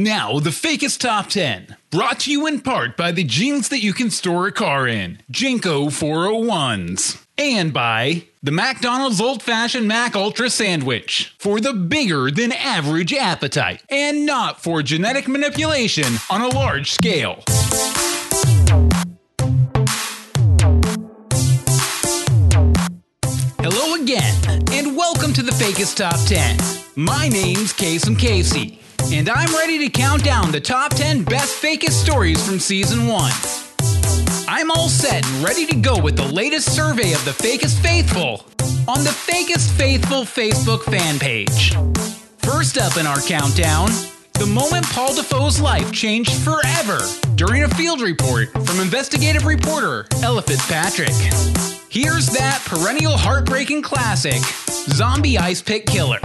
Now, the fakest top 10, brought to you in part by the jeans that you can store a car in, JNCO 401s, and by the McDonald's Old Fashioned Mac Ultra Sandwich for the bigger than average appetite, and not for genetic manipulation on a large scale. Hello again, and welcome to the Fakest Top 10. My name's Kasem Casey, and I'm ready to count down the top 10 best fakest stories from season 1. I'm all set and ready to go with the latest survey of the Fakest Faithful on the Fakest Faithful Facebook fan page. First up in our countdown, the moment Paul Defoe's life changed forever during a field report from investigative reporter Ella Fitzpatrick. Here's that perennial heartbreaking classic, Zombie Ice Pick Killer.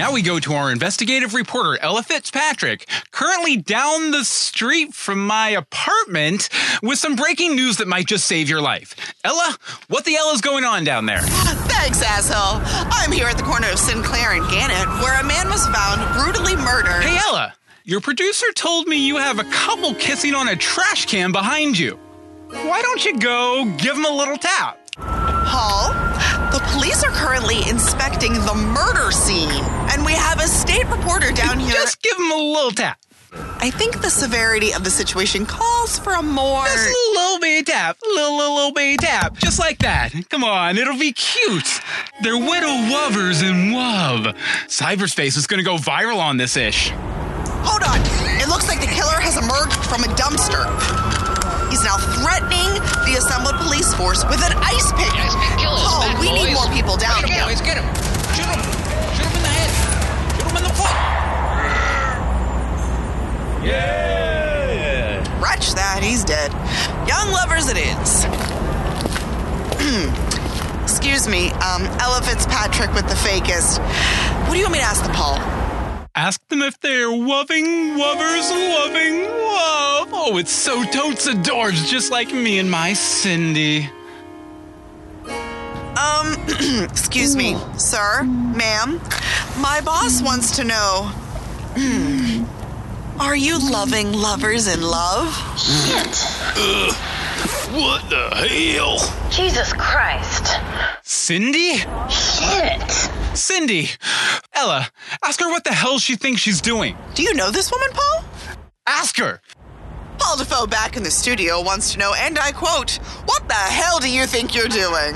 Now we go to our investigative reporter, Ella Fitzpatrick, currently down the street from my apartment with some breaking news that might just save your life. Ella, what the hell is going on down there? Thanks, asshole. I'm here at the corner of Sinclair and Gannett, where a man was found brutally murdered. Hey, Ella, your producer told me you have a couple kissing on a trash can behind you. Why don't you go give them a little tap? Paul, the police are currently inspecting the murder scene, and we have a state reporter down here. Just give him a little tap. I think the severity of the situation calls for a more. Just a little bitty tap. Little, little, little bitty tap. Just like that. Come on, it'll be cute. They're widow lovers in love. Cyberspace is gonna go viral on this ish. Hold on. It looks like the killer has emerged from a dumpster. He's now threatening the police force with an ice pick. Ice pick killers, Paul, bad we need more people down Get him, here. boys, get him. Shoot him. Shoot him in the head. Shoot him in the foot. Yeah. Wretch that, he's dead. Young lovers it is. Excuse me, um, Ella Fitzpatrick with the fakest. What do you want me to ask the Paul? Ask them if they're loving lovers loving love. Oh, it's so totes adorbs, just like me and my Cindy. Um, excuse me, sir, ma'am. My boss wants to know. Are you loving lovers in love? Shit. What the hell? Jesus Christ. Cindy? Shit. Cindy! Ella, ask her what the hell she thinks she's doing. Do you know this woman, Paul? Ask her! Paul Defoe back in the studio wants to know, and I quote, What the hell do you think you're doing?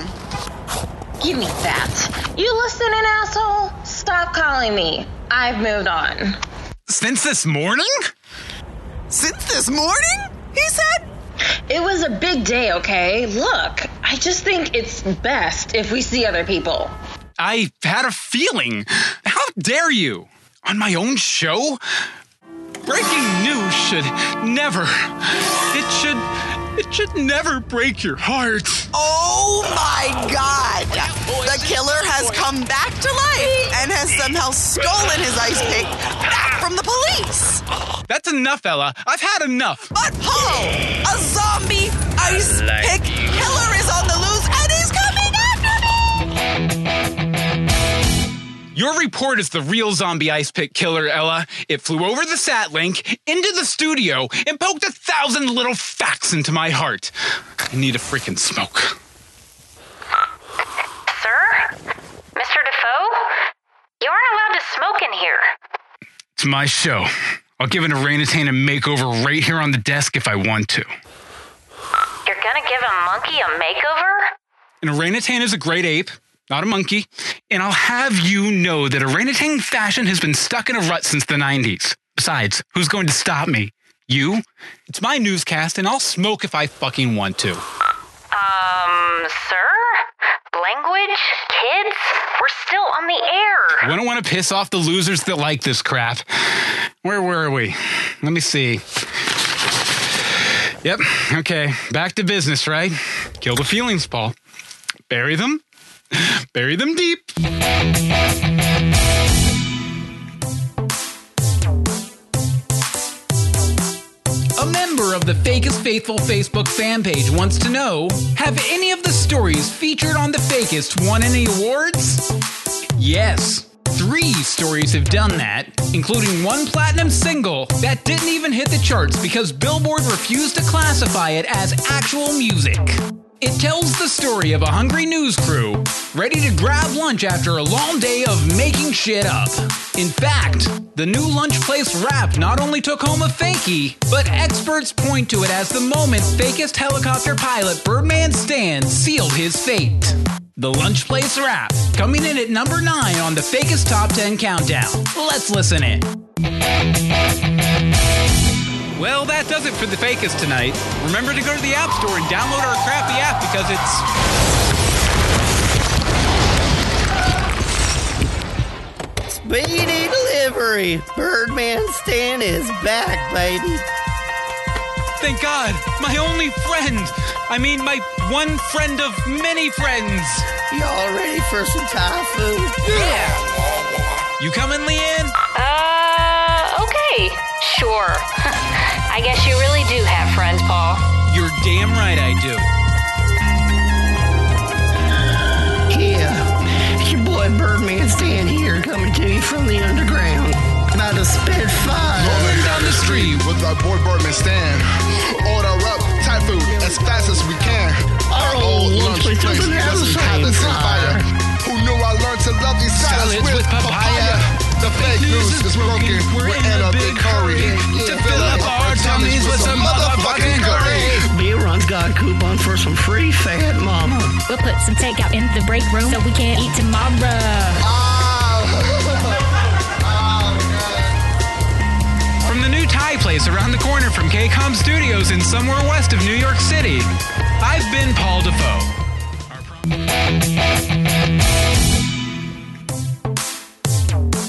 Give me that. You listening, asshole? Stop calling me. I've moved on. Since this morning? Since this morning? He said. It was a big day, okay? Look, I just think it's best if we see other people. I had a feeling. How dare you? On my own show? Breaking news should never. It should. It should never break your heart. Oh my god! The killer has come back to life and has somehow stolen his ice pick back from the police. That's enough, Ella. I've had enough. But Paul, a zombie ice pick killer is on the Your report is the real zombie ice pick killer, Ella. It flew over the sat link, into the studio, and poked a thousand little facts into my heart. I need a freaking smoke. Sir? Mr. Defoe? You aren't allowed to smoke in here. It's my show. I'll give an orangutan a makeover right here on the desk if I want to. You're gonna give a monkey a makeover? An orangutan is a great ape, not a monkey, and I'll have you know that orangutan fashion has been stuck in a rut since the 90s. Besides, who's going to stop me? You? It's my newscast, and I'll smoke if I fucking want to. Um, sir? Language? Kids? We're still on the air. We don't want to piss off the losers that like this crap. Where were we? Let me see. Yep, okay. Back to business, right? Kill the feelings, Paul. Bury them. Bury them deep. A member of the Fakest Faithful Facebook fan page wants to know Have any of the stories featured on the Fakest won any awards? Yes, three stories have done that, including one platinum single that didn't even hit the charts because Billboard refused to classify it as actual music. It tells the story of a hungry news crew ready to grab lunch after a long day of making shit up. In fact, the new lunch place rap not only took home a fakie, but experts point to it as the moment fakest helicopter pilot Birdman Stan sealed his fate. The Lunch Place Rap, coming in at number 9 on the Fakest Top 10 Countdown. Let's listen in. Well, that does it for the Fakest tonight. Remember to go to the App Store and download our crappy app because it's. Speedy delivery. Birdman Stan is back, baby. Thank God, my only friend. I mean, my one friend of many friends. Y'all ready for some Thai food? Yeah. You coming, Leanne? Uh, okay. Sure. I guess you really do have friends, Paul. You're damn right I do. Yeah. It's your boy Birdman Stan here coming to you from the underground. About to spit fire. Rolling down the street. with our boy Birdman Stan. Order up Thai food as fast as we can. Oh, our old lunch place doesn't have the same fire. Who knew I learned to love these salads, Salads with papaya. The fake news is broken. We're in a big hurry to fill up our tummies with some motherfucking curry. Beer Run's got a coupon for some free fat mama. We'll put some takeout in the break room so we can eat tomorrow. From the new Thai place around the corner from KCOM Studios in somewhere west of New York City, I've been Paul Defoe.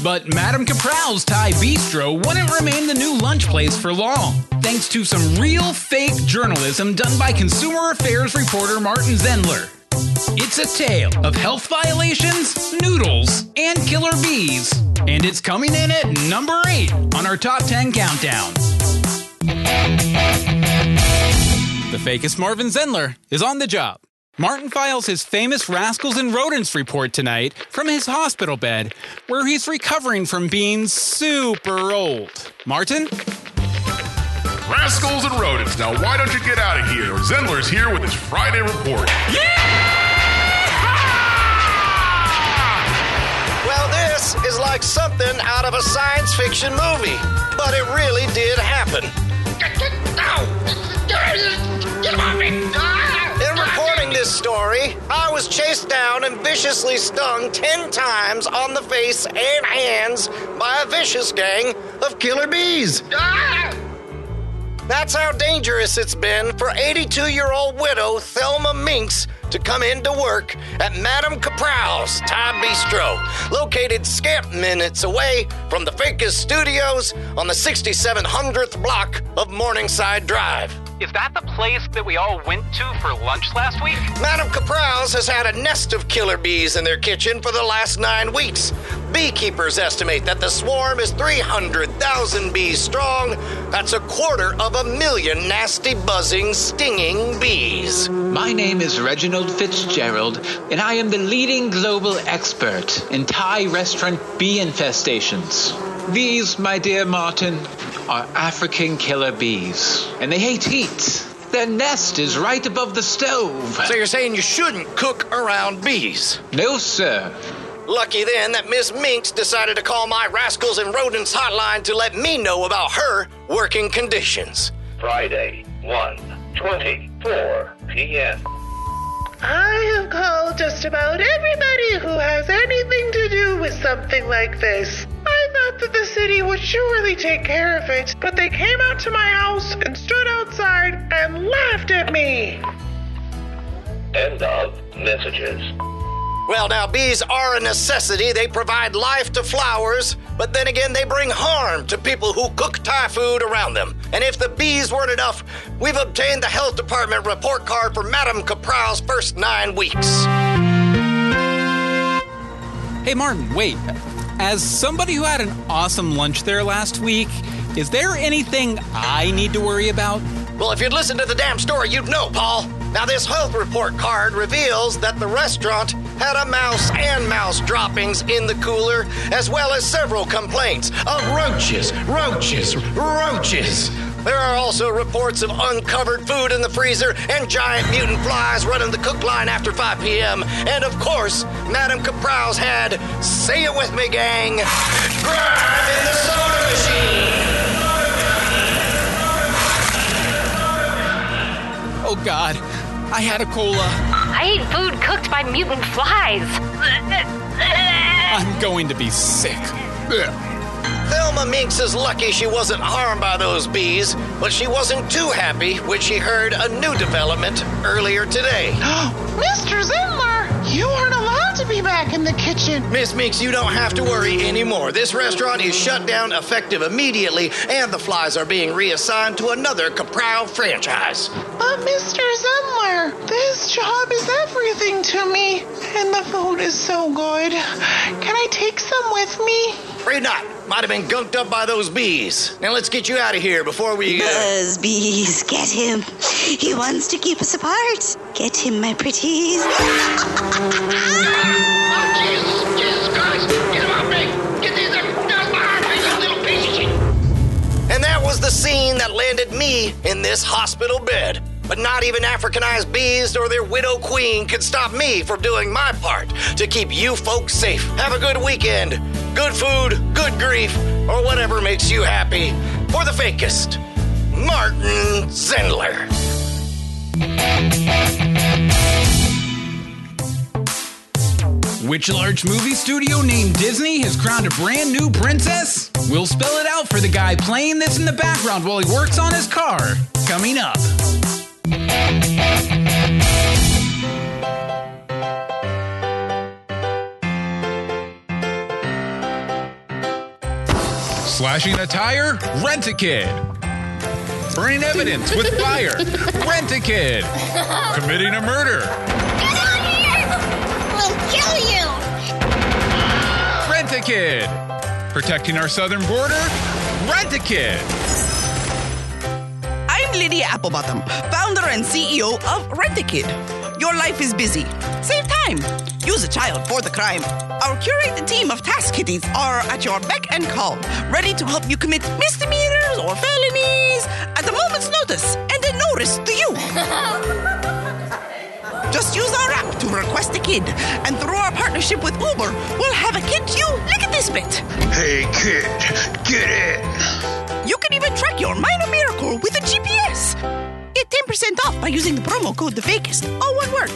But Madame Capral's Thai Bistro wouldn't remain the new lunch place for long, thanks to some real fake journalism done by consumer affairs reporter Martin Zendler. It's a tale of health violations, noodles, and killer bees. And it's coming in at number 8 on our top 10 countdown. The fakest Martin Zendler is on the job. Martin files his famous Rascals and Rodents report tonight from his hospital bed, where he's recovering from being super old. Martin? Rascals and rodents. Now, why don't you get out of here? Zendler's here with his Friday report. Yeah! Well, this is like something out of a science fiction movie, but it really did happen. In reporting this story, I was chased down and viciously stung 10 times on the face and hands by a vicious gang of killer bees. That's how dangerous it's been for 82 year old widow Thelma Minks to come into work at Madame Capral's Thai Bistro, located scant minutes away from the Fakest Studios on the 6700th block of Morningside Drive. Is that the place that we all went to for lunch last week? Madame Capral's has had a nest of killer bees in their kitchen for the last nine weeks. Beekeepers estimate that the swarm is 300,000 bees strong. That's a quarter of a million nasty, buzzing, stinging bees. My name is Reginald Fitzgerald, and I am the leading global expert in Thai restaurant bee infestations. These, my dear Martin, are African killer bees, and they hate heat. Their nest is right above the stove. So you're saying you shouldn't cook around bees? No, sir. Lucky then that Miss Minks decided to call my Rascals and Rodents hotline to let me know about her working conditions. Friday, 1:24 p.m. I have called just about everybody who has anything to do with something like this. I thought that the city would surely take care of it, but they came out to my house and stood outside and laughed at me. End of messages. Well, now, bees are a necessity. They provide life to flowers, but then again, they bring harm to people who cook Thai food around them. And if the bees weren't enough, we've obtained the health department report card for Madame Capral's first nine weeks. Hey, Martin, wait. As somebody who had an awesome lunch there last week, is there anything I need to worry about? Well, if you'd listened to the damn story, you'd know, Paul. Now, this health report card reveals that the restaurant had a mouse and mouse droppings in the cooler, as well as several complaints of roaches, roaches, roaches. There are also reports of uncovered food in the freezer and giant mutant flies running the cook line after 5 p.m. And of course, Madame Caprow's had, say it with me, gang, grab in the soda machine. Oh God, I had a cola. I ate food cooked by mutant flies. I'm going to be sick. Thelma Minx is lucky she wasn't harmed by those bees, but she wasn't too happy when she heard a new development earlier today. Mr. Zindler, you aren't allowed to be back in the kitchen. Miss Minx, you don't have to worry anymore. This restaurant is shut down effective immediately, and the flies are being reassigned to another Caprow franchise. But Mr. Zindler, this job is everything to me, and the food is so good. Can I take some with me? Afraid not. Might have been gunked up by those bees. Now let's get you out of here before we. Uh... Buzz bees, get him. He wants to keep us apart. Get him, my pretties. And that was the scene that landed me in this hospital bed. But not even Africanized bees or their widow queen could stop me from doing my part to keep you folks safe. Have a good weekend. Good food, good grief, or whatever makes you happy. For the fakest, Martin Zindler. Which large movie studio named Disney has crowned a brand new princess? We'll spell it out for the guy playing this in the background while he works on his car. Coming up. Slashing a tire? Rent a kid. Burning evidence with fire? Rent a kid. Committing a murder? Get out here! We'll kill you! Rent a kid. Protecting our southern border? Rent a kid. Applebottom, founder and CEO of Rent-A-Kid. Your life is busy. Save time. Use a child for the crime. Our curated team of task kitties are at your beck and call, ready to help you commit misdemeanors or felonies at a moment's notice and at no risk to you. Just use our app to request a kid, and through our partnership with Uber, we'll have a kid to you Look at this bit. Hey, kid, get in. You can even track your minor miracle with a GPS. Get 10% off by using the promo code The. All one word.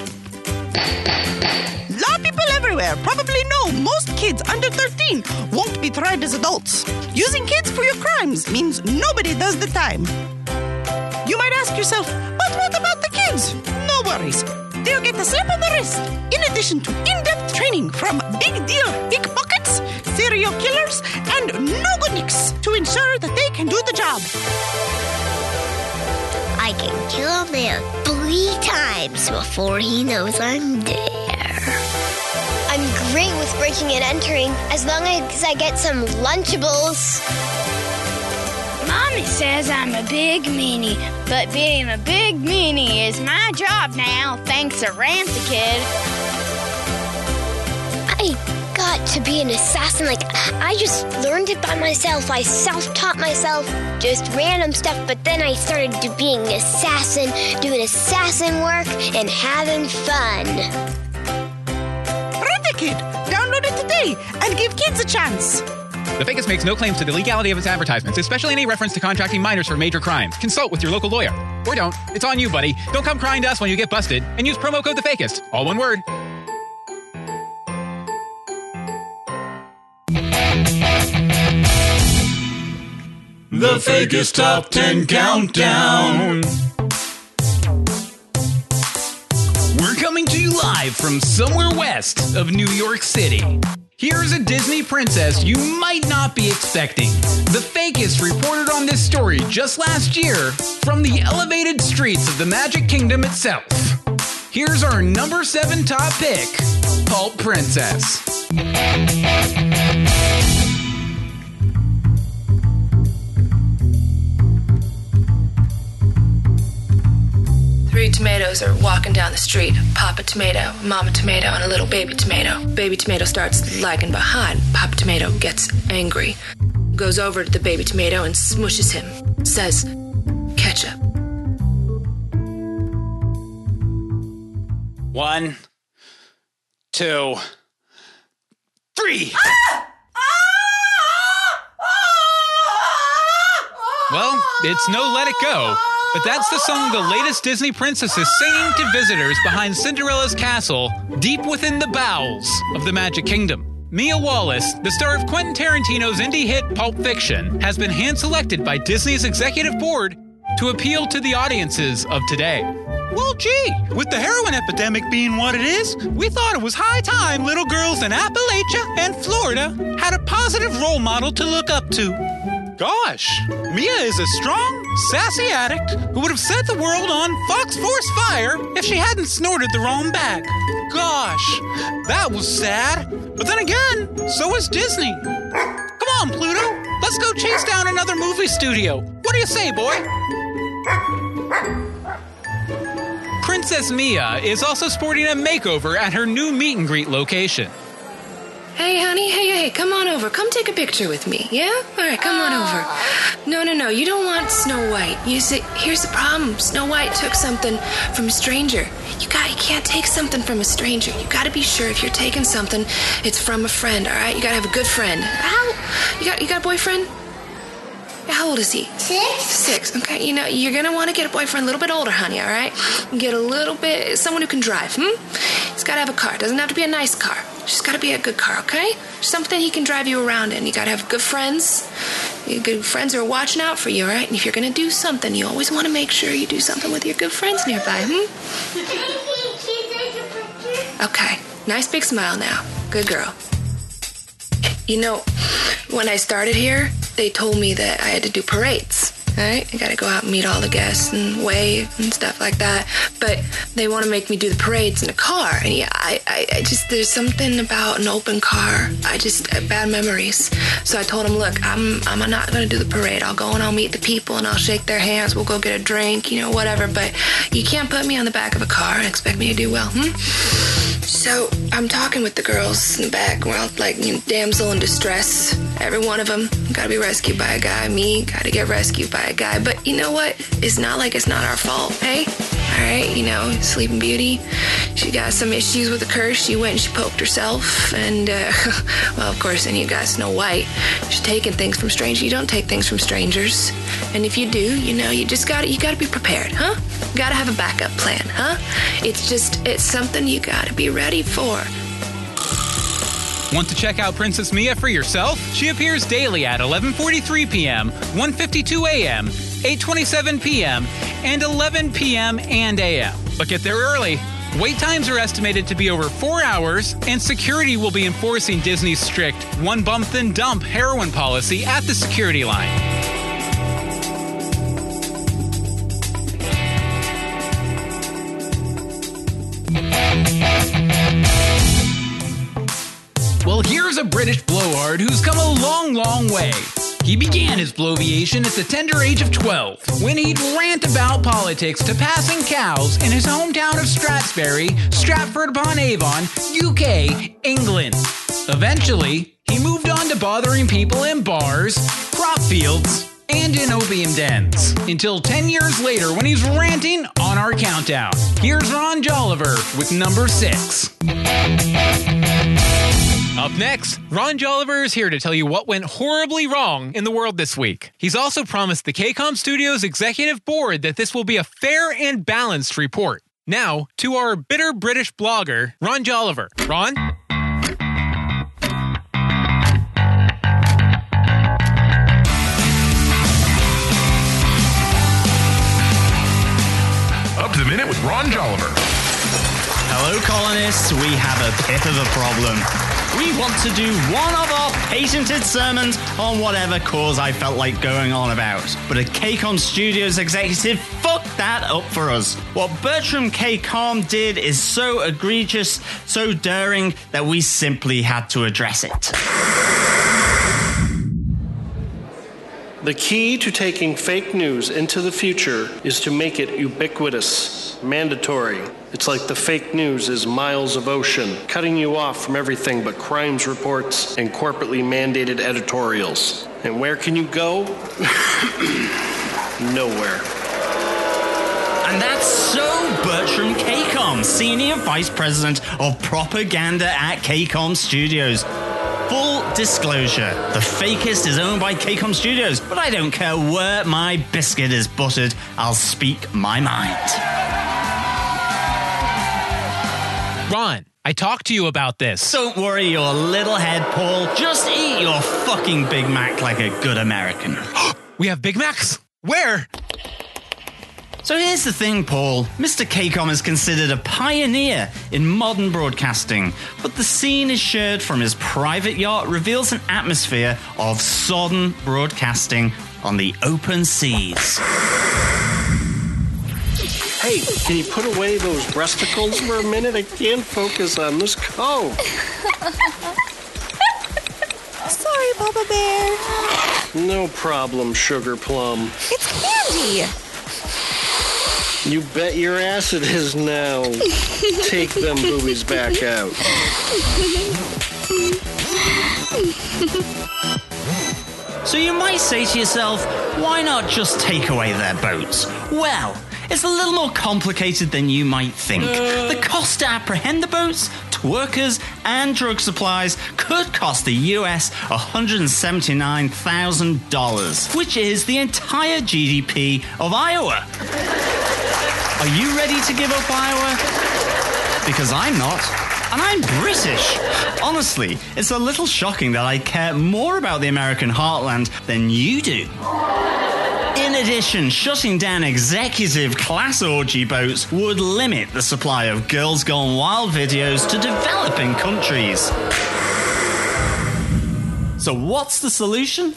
Law people everywhere probably know most kids under 13 won't be tried as adults. Using kids for your crimes means nobody does the time. You might ask yourself, but what about the kids? No worries. They'll get a slap on the wrist, in addition to in depth training from big deal pickpockets, serial killers, and no-goodniks to ensure that they can do the job. I can kill a man three times before he knows I'm there. I'm great with breaking and entering as long as I get some Lunchables. Mommy says I'm a big meanie, but being a big meanie is my job now, thanks to Rent-A-Kid. I to be an assassin. Like, I just learned it by myself. I self taught myself just random stuff, but then I started to being an assassin, doing assassin work, and having fun. Rent-A-Kid! Download it today and give kids a chance. The Fakest makes no claims to the legality of its advertisements, especially any reference to contracting minors for major crimes. Consult with your local lawyer. Or don't. It's on you, buddy. Don't come crying to us when you get busted. And use promo code The Fakest. All one word. The Fakest Top 10 Countdown. We're coming to you live from somewhere west of New York City. Here's a Disney princess you might not be expecting. The Fakest reported on this story just last year from the elevated streets of the Magic Kingdom itself. Here's our number seven top pick Pulp Princess. Three tomatoes are walking down the street. Papa tomato, Mama tomato, and a little baby tomato. Baby tomato starts lagging behind. Papa tomato gets angry, goes over to the baby tomato and smushes him. Says, ketchup. One, two, three. Well, it's no Let It Go, but that's the song the latest Disney princess is singing to visitors behind Cinderella's castle, deep within the bowels of the Magic Kingdom. Mia Wallace, the star of Quentin Tarantino's indie hit Pulp Fiction, has been hand selected by Disney's executive board to appeal to the audiences of today. Well, gee, with the heroin epidemic being what it is, we thought it was high time little girls in Appalachia and Florida had a positive role model to look up to. Gosh, Mia is a strong, sassy addict who would have set the world on Fox Force fire if she hadn't snorted the wrong bag. Gosh, that was sad. But then again, so is Disney. Come on, Pluto, let's go chase down another movie studio. What do you say, boy? Princess Mia is also sporting a makeover at her new meet and greet location. Hey, honey, hey, hey, come on over. Come take a picture with me, yeah? All right, come on over. No, no, no, you don't want Snow White. You see, here's the problem. Snow White took something from a stranger. You got, you can't take something from a stranger. You got to be sure if you're taking something, it's from a friend. All right, you got to have a good friend. How? You got, you got a boyfriend? How old is he? Six. Six. Okay, you know, you're gonna want to get a boyfriend a little bit older, honey, all right? Get a little bit, someone who can drive, hmm? Gotta have a car. Doesn't have to be a nice car. Just gotta be a good car, okay? Something he can drive you around in. You gotta have good friends. You good friends are watching out for you, right? And if you're gonna do something, you always wanna make sure you do something with your good friends nearby, hmm? Okay, nice big smile now. Good girl. You know, when I started here, they told me that I had to do parades. Right? I gotta go out and meet all the guests and wave and stuff like that. But they want to make me do the parades in a car. And yeah, I, I, I just, there's something about an open car. I just, bad memories. So I told them, look, I'm, I'm not gonna do the parade. I'll go and I'll meet the people and I'll shake their hands. We'll go get a drink, you know, whatever. But you can't put me on the back of a car and expect me to do well, hmm? So I'm talking with the girls in the back. We're all like you know, damsel in distress. Every one of them gotta be rescued by a guy. Me gotta get rescued by a guy. But you know what? It's not like it's not our fault, hey? All right, you know, Sleeping Beauty. She got some issues with the curse. She went and she poked herself, and uh, well, of course, then you got Snow White. She's taking things from strangers. You don't take things from strangers, and if you do, you know, you just gotta you gotta be prepared, huh? You gotta have a backup plan, huh? It's just it's something you gotta be ready for. Want to check out Princess Mia for yourself? She appears daily at 11:43 p.m., 1:52 a.m., 8:27 p.m., and 11 p.m. and a.m. But get there early. Wait times are estimated to be over 4 hours, and security will be enforcing Disney's strict one bump then dump heroin policy at the security line. A British blowhard who's come a long, long way. He began his bloviation at the tender age of 12 when he'd rant about politics to passing cows in his hometown of Strathspey, Stratford upon Avon, UK, England. Eventually, he moved on to bothering people in bars, crop fields, and in opium dens. Until 10 years later when he's ranting on our countdown. Here's Ron Jolliver with number 6. Up next, Ron Jolliver is here to tell you what went horribly wrong in the world this week. He's also promised the KCOM Studios executive board that this will be a fair and balanced report. Now, to our bitter British blogger, Ron Jolliver. Ron? Up to the minute with Ron Jolliver. Hello, colonists. We have a bit of a problem. We want to do one of our patented sermons on whatever cause I felt like going on about. But a KCOM Studios executive fucked that up for us. What Bertram KCOM did is so egregious, so daring, that we simply had to address it. The key to taking fake news into the future is to make it ubiquitous, mandatory. It's like the fake news is miles of ocean, cutting you off from everything but crimes reports and corporately mandated editorials. And where can you go? Nowhere. And that's so Bertram KCOM, Senior Vice President of Propaganda at KCOM Studios. Full disclosure, the fakest is owned by KCOM Studios, but I don't care where my biscuit is buttered, I'll speak my mind. Ron, I talked to you about this. Don't worry your little head, Paul. Just eat your fucking Big Mac like a good American. we have Big Macs? Where? So here's the thing, Paul. Mr. KCOM is considered a pioneer in modern broadcasting, but the scene is shared from his private yacht reveals an atmosphere of sodden broadcasting on the open seas. Hey, can you put away those breasticles for a minute? I can't focus on this coat. Sorry, Papa Bear. No problem, Sugar Plum. It's candy. You bet your ass it is now. Take them boobies back out. So you might say to yourself, why not just take away their boats? Well, it's a little more complicated than you might think. Uh. The cost to apprehend the boats, workers, and drug supplies could cost the US $179,000, which is the entire GDP of Iowa. Are you ready to give up Iowa? Because I'm not. And I'm British. Honestly, it's a little shocking that I care more about the American heartland than you do. In addition, shutting down executive class orgy boats would limit the supply of Girls Gone Wild videos to developing countries. So, what's the solution?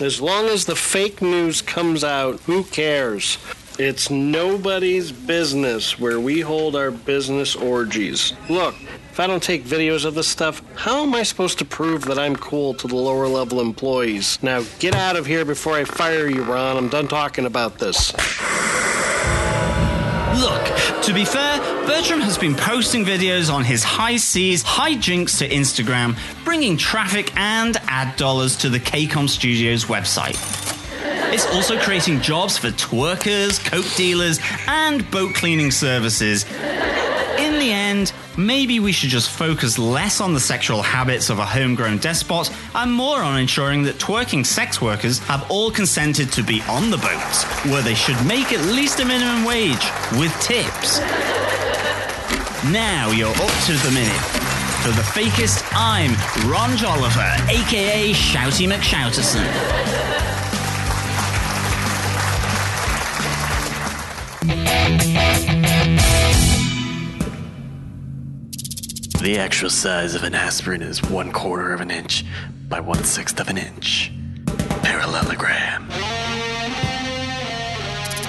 As long as the fake news comes out, who cares? It's nobody's business where we hold our business orgies. Look, I don't take videos of this stuff, how am I supposed to prove that I'm cool to the lower level employees? Now get out of here before I fire you, Ron. I'm done talking about this. Look, to be fair, Bertram has been posting videos on his high seas hijinks to Instagram, bringing traffic and ad dollars to the KCOM Studios website. It's also creating jobs for twerkers, coke dealers, and boat cleaning services. In the end, maybe we should just focus less on the sexual habits of a homegrown despot and more on ensuring that twerking sex workers have all consented to be on the boats, where they should make at least a minimum wage with tips. Now you're up to the minute. For the fakest, I'm Ron Jolliver, aka Shouty McShouterson. The actual size of an aspirin is one quarter of an inch by one sixth of an inch. Parallelogram.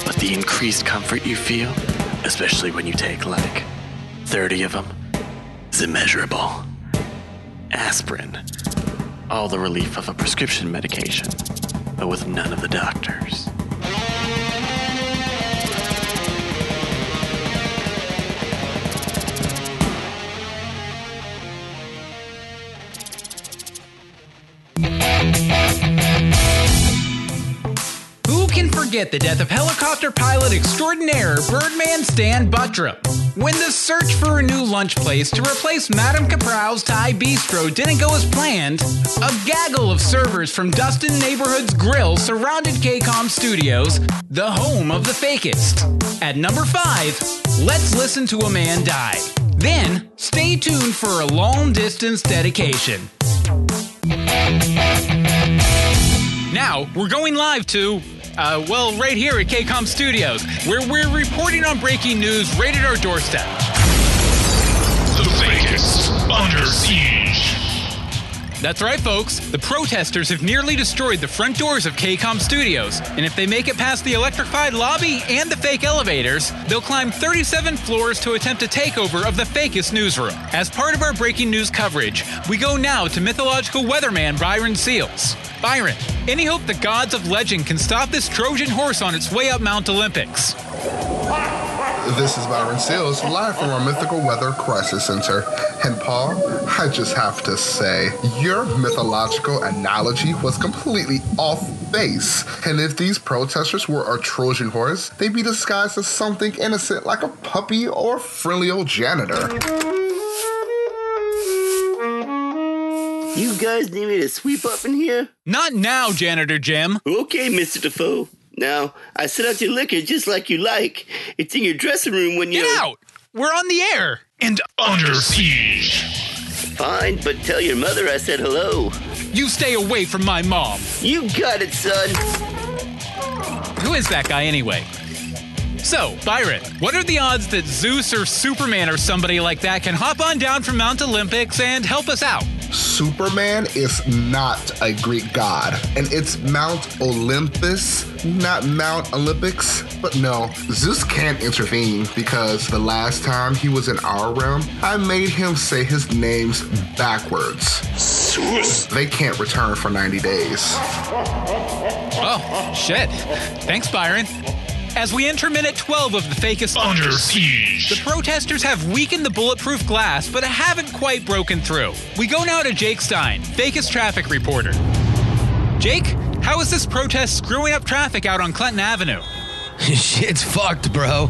But the increased comfort you feel, especially when you take like 30 of them, is immeasurable. Aspirin. All the relief of a prescription medication, but with none of the doctors. Forget the death of helicopter pilot extraordinaire Birdman Stan Buttram? When the search for a new lunch place to replace Madame Capral's Thai Bistro didn't go as planned, a gaggle of servers from Dustin Neighborhood's Grill surrounded KCOM Studios, the home of the fakest. At number 5, let's listen to a man die. Then, stay tuned for a long distance dedication. Now, we're going live to, uh, well, right here at KCOM Studios, where we're reporting on breaking news right at our doorstep. The fakest under siege. That's right, folks. The protesters have nearly destroyed the front doors of KCOM Studios, and if they make it past the electrified lobby and the fake elevators, they'll climb 37 floors to attempt a takeover of the fakest newsroom. As part of our breaking news coverage, we go now to mythological weatherman Byron Seals. Byron, any hope the gods of legend can stop this Trojan horse on its way up Mount Olympics? Ah! This is Byron Seals, live from our Mythical Weather Crisis Center. And Paul, I just have to say, your mythological analogy was completely off base. And if these protesters were a Trojan horse, they'd be disguised as something innocent like a puppy or friendly old janitor. You guys need me to sweep up in here? Not now, Janitor Jim. Okay, Mr. Defoe. Now, I set out your liquor just like you like. It's in your dressing room when you. Get out! We're on the air! And under siege. Fine, but tell your mother I said hello. You stay away from my mom. You got it, son. Who is that guy anyway? So, Byron, what are the odds that Zeus or Superman or somebody like that can hop on down from Mount Olympics and help us out? Superman is not a Greek god, and it's Mount Olympus, not Mount Olympics. But no, Zeus can't intervene because the last time he was in our realm, I made him say his names backwards. Zeus! They can't return for 90 days. Oh, shit. Thanks, Byron. As we enter minute 12 of the fakest Under siege. the protesters have weakened the bulletproof glass, but haven't quite broken through. We go now to Jake Stein, fakest traffic reporter. Jake, how is this protest screwing up traffic out on Clinton Avenue? Shit's fucked, bro.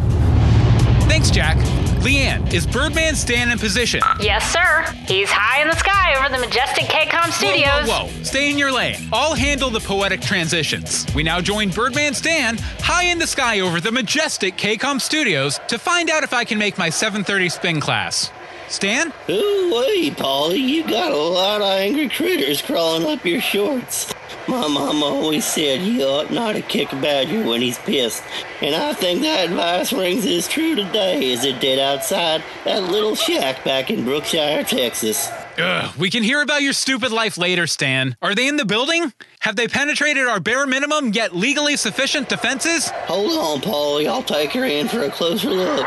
Thanks, Jack. Leanne, is Birdman Stan in position? Yes, sir. He's high in the sky over the majestic KCOM studios. Whoa, whoa, whoa. Stay in your lane. I'll handle the poetic transitions. We now join Birdman Stan high in the sky over the majestic KCOM studios to find out if I can make my 730 spin class. Stan? Ooh, wait, Polly, you got a lot of angry critters crawling up your shorts. My mama always said you ought not to kick a badger when he's pissed, and I think that advice rings as true today as it did outside that little shack back in Brookshire, Texas. Ugh, we can hear about your stupid life later, Stan. Are they in the building? Have they penetrated our bare minimum yet legally sufficient defenses? Hold on, Polly, I'll take her in for a closer look.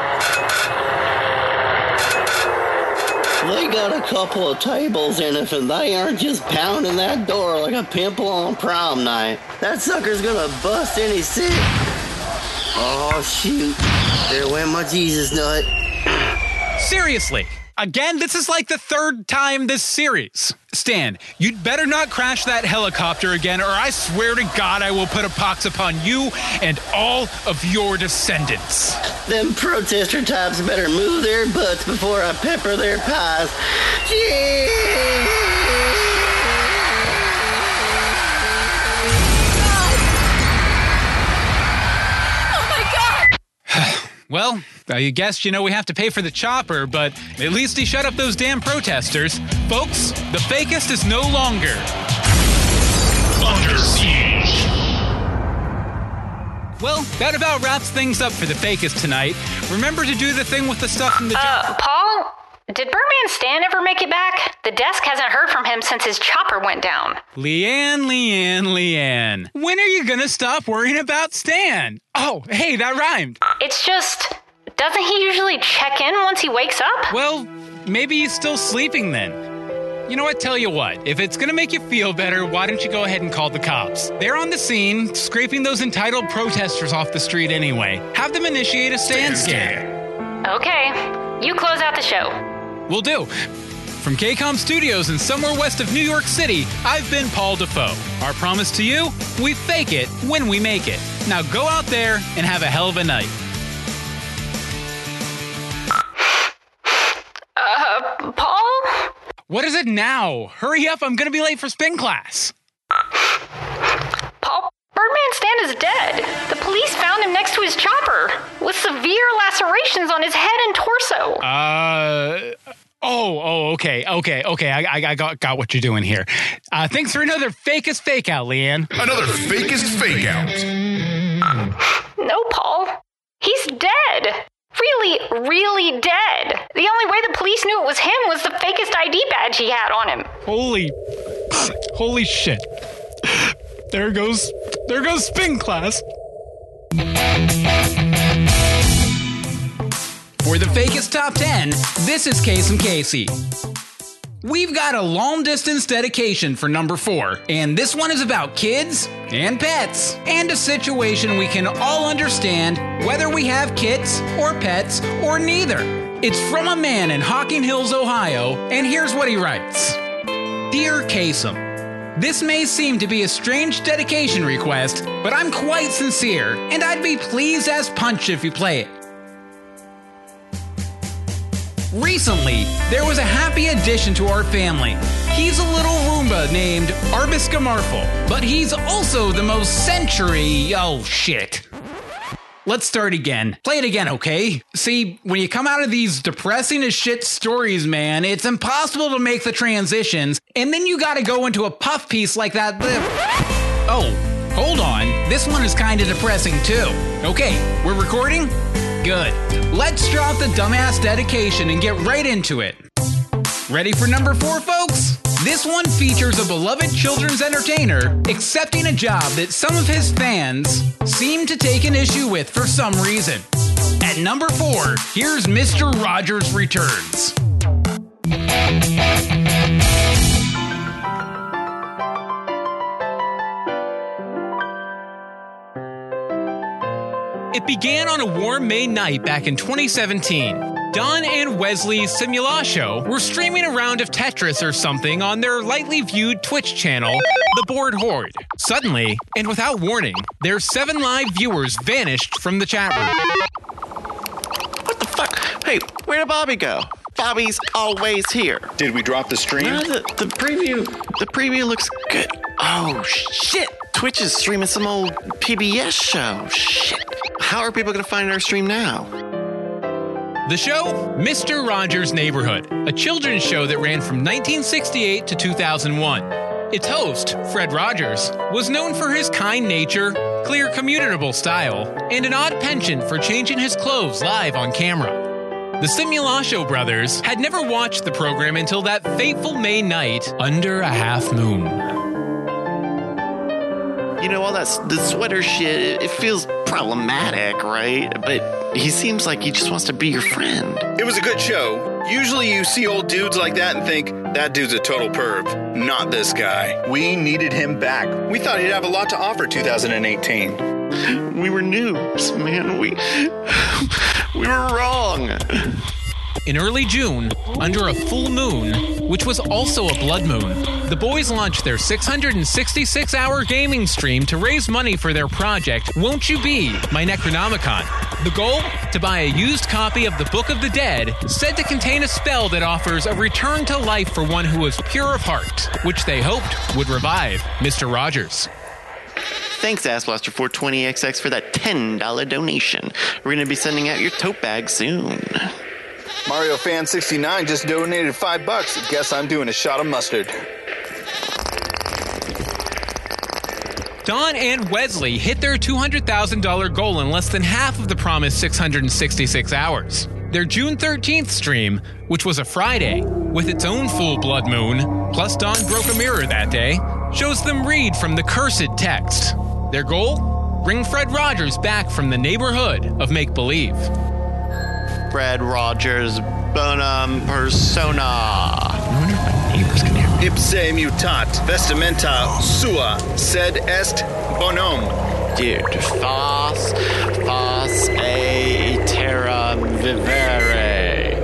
They got a couple of tables in it, and they aren't just pounding that door like a pimple on prom night. That sucker's gonna bust any city. Oh, shoot. There went my Jesus nut. Seriously. Again, this is like the third time this series. Stan, you'd better not crash that helicopter again, or I swear to God I will put a pox upon you and all of your descendants. Them protester types better move their butts before I pepper their pies. Well, I guess you know we have to pay for the chopper, but at least he shut up those damn protesters. Folks, the fakest is no longer Under siege. Well, that about wraps things up for the fakest tonight. Remember to do the thing with the stuff in the Uh, Paul? Did Birdman Stan ever make it back? The desk hasn't heard from him since his chopper went down. Leanne, Leanne, Leanne. When are you gonna stop worrying about Stan? Oh, hey, that rhymed. It's just. Doesn't he usually check in once he wakes up? Well, maybe he's still sleeping then. You know what? Tell you what, if it's gonna make you feel better, why don't you go ahead and call the cops? They're on the scene, scraping those entitled protesters off the street anyway. Have them initiate a stand scan. Okay, you close out the show. Will do. From KCOM Studios in somewhere west of New York City, I've been Paul Defoe. Our promise to you we fake it when we make it. Now go out there and have a hell of a night. What is it now? Hurry up, I'm gonna be late for spin class. Paul, Birdman Stan is dead. The police found him next to his chopper with severe lacerations on his head and torso. Uh. Oh, oh, okay, okay, okay. I, I, I got, got what you're doing here. Uh, thanks for another fakest fake out, Leanne. Another fakest fake out. No, Paul. He's dead. Really, really dead. The only way the police knew it was him was the fakest ID badge he had on him. Holy Holy shit. There goes there goes spin class. For the fakest top 10, this is Kasem Casey. We've got a long distance dedication for number four, and this one is about kids and pets, and a situation we can all understand whether we have kids or pets or neither. It's from a man in Hocking Hills, Ohio, and here's what he writes Dear Kasem, this may seem to be a strange dedication request, but I'm quite sincere, and I'd be pleased as punch if you play it. Recently, there was a happy addition to our family. He's a little Roomba named Arbisca Marfel, but he's also the most century. Oh shit. Let's start again. Play it again, okay? See, when you come out of these depressing as shit stories, man, it's impossible to make the transitions, and then you gotta go into a puff piece like that. Oh, hold on. This one is kinda depressing too. Okay, we're recording? Good. Let's drop the dumbass dedication and get right into it. Ready for number four, folks? This one features a beloved children's entertainer accepting a job that some of his fans seem to take an issue with for some reason. At number four, here's Mr. Rogers Returns. It began on a warm May night back in 2017. Don and Wesley's Simulacho were streaming a round of Tetris or something on their lightly viewed Twitch channel, The Board Horde. Suddenly, and without warning, their seven live viewers vanished from the chat room. What the fuck? Hey, where did Bobby go? Bobby's always here. Did we drop the stream? No, the, the preview. The preview looks good. Oh shit! Twitch is streaming some old PBS show. Shit. How are people gonna find our stream now? The show, Mr. Rogers' Neighborhood, a children's show that ran from 1968 to 2001. Its host, Fred Rogers, was known for his kind nature, clear communicable style, and an odd penchant for changing his clothes live on camera. The Simulacho brothers had never watched the program until that fateful May night under a half moon. You know, all that the sweater shit, it, feels problematic, right? But he seems like he just wants to be your friend. It was a good show. Usually you see old dudes like that and think, that dude's a total perv. Not this guy. We needed him back. We thought he'd have a lot to offer 2018. We were noobs, man. We we were wrong. In early June, under a full moon, which was also a blood moon, the boys launched their 666 hour gaming stream to raise money for their project, Won't You Be My Necronomicon. The goal? To buy a used copy of the Book of the Dead, said to contain a spell that offers a return to life for one who is pure of heart, which they hoped would revive Mr. Rogers. Thanks, AssBlaster420XX, for that $10 donation. We're going to be sending out your tote bag soon. Mario Fan 69 just donated five bucks. Guess I'm doing a shot of mustard. Don and Wesley hit their $200,000 goal in less than half of the promised 666 hours. Their June 13th stream, which was a Friday, with its own full blood moon, plus Don broke a mirror that day, shows them read from the cursed text. Their goal? Bring Fred Rogers back from the neighborhood of make believe. Fred Rogers, bonum persona. I wonder if my neighbors can hear. Ipse mutat vestimenta sua, sed est bonum. Dude, fas, fas e terra vivere.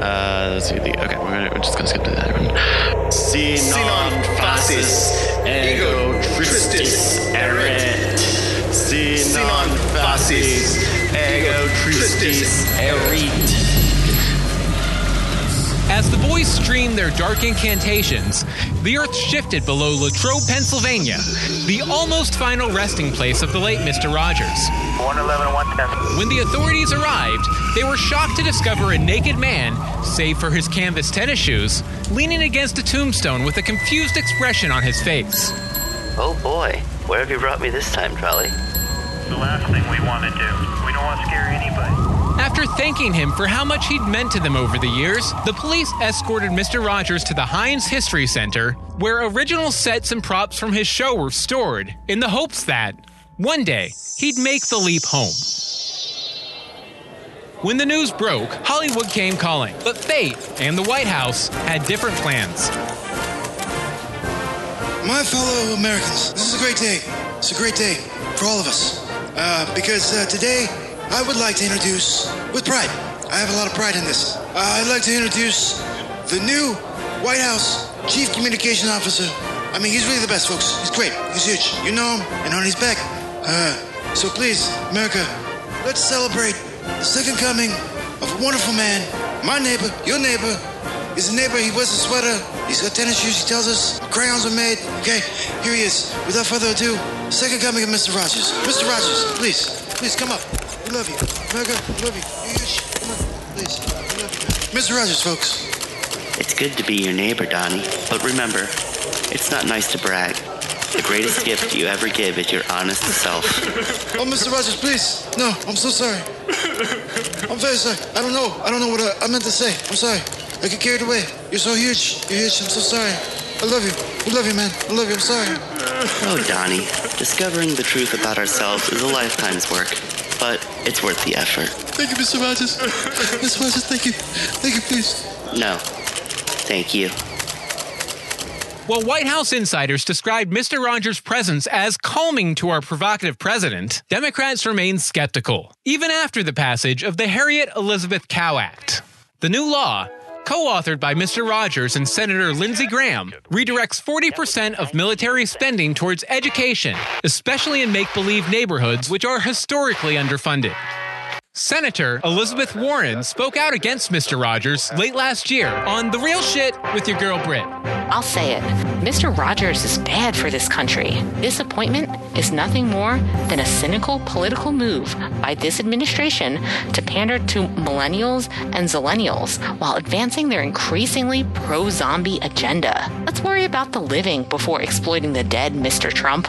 Uh, let's see the. Okay, we're, gonna, we're just gonna skip to that one. Si non facis ego tristis erit. Si non facis ego tristis erit. As the boys streamed their dark incantations, the earth shifted below Latrobe, Pennsylvania, the almost final resting place of the late Mr. Rogers. 111 110. When the authorities arrived, they were shocked to discover a naked man, save for his canvas tennis shoes, leaning against a tombstone with a confused expression on his face. Oh boy, where have you brought me this time, Trolley? The last thing we want to do. We don't want to scare anybody. After thanking him for how much he'd meant to them over the years, the police escorted Mr. Rogers to the Heinz History Center, where original sets and props from his show were stored, in the hopes that, one day, he'd make the leap home. When the news broke, Hollywood came calling, but fate and the White House had different plans. My fellow Americans, this is a great day. It's a great day for all of us. Uh, because uh, today, I would like to introduce, with pride, I have a lot of pride in this. Uh, I'd like to introduce the new White House Chief Communication Officer. I mean, he's really the best, folks. He's great. He's huge. You know him, and on his back. Uh, so please, America, let's celebrate the second coming of a wonderful man. My neighbor, your neighbor. He's a neighbor. He wears a sweater. He's got tennis shoes. He tells us crayons are made. Okay, here he is. Without further ado, second coming of Mr. Rogers. Mr. Rogers, please, please come up. We love you. America, we love you. Come on, please. We love you. Mr. Rogers, folks. It's good to be your neighbor, Donnie. But remember, it's not nice to brag. The greatest gift you ever give is your honest self. Oh, Mr. Rogers, please. No, I'm so sorry. I'm very sorry. I don't know. I don't know what I, I meant to say. I'm sorry. I get carried away. You're so huge. You're huge. I'm so sorry. I love you. I love you, man. I love you. I'm sorry. Oh, Donnie, discovering the truth about ourselves is a lifetime's work, but it's worth the effort. Thank you, Mr. Rogers. Mr. Rogers, thank you. Thank you, please. No, thank you. While White House insiders described Mr. Rogers' presence as calming to our provocative president, Democrats remain skeptical, even after the passage of the Harriet Elizabeth Cow Act. The new law, co authored by Mr. Rogers and Senator Lindsey Graham, redirects 40% of military spending towards education, especially in make believe neighborhoods which are historically underfunded. Senator Elizabeth Warren spoke out against Mr. Rogers late last year on The Real Shit with your girl Brit. I'll say it. Mr. Rogers is bad for this country. This appointment is nothing more than a cynical political move by this administration to pander to millennials and zillennials while advancing their increasingly pro zombie agenda. Let's worry about the living before exploiting the dead, Mr. Trump.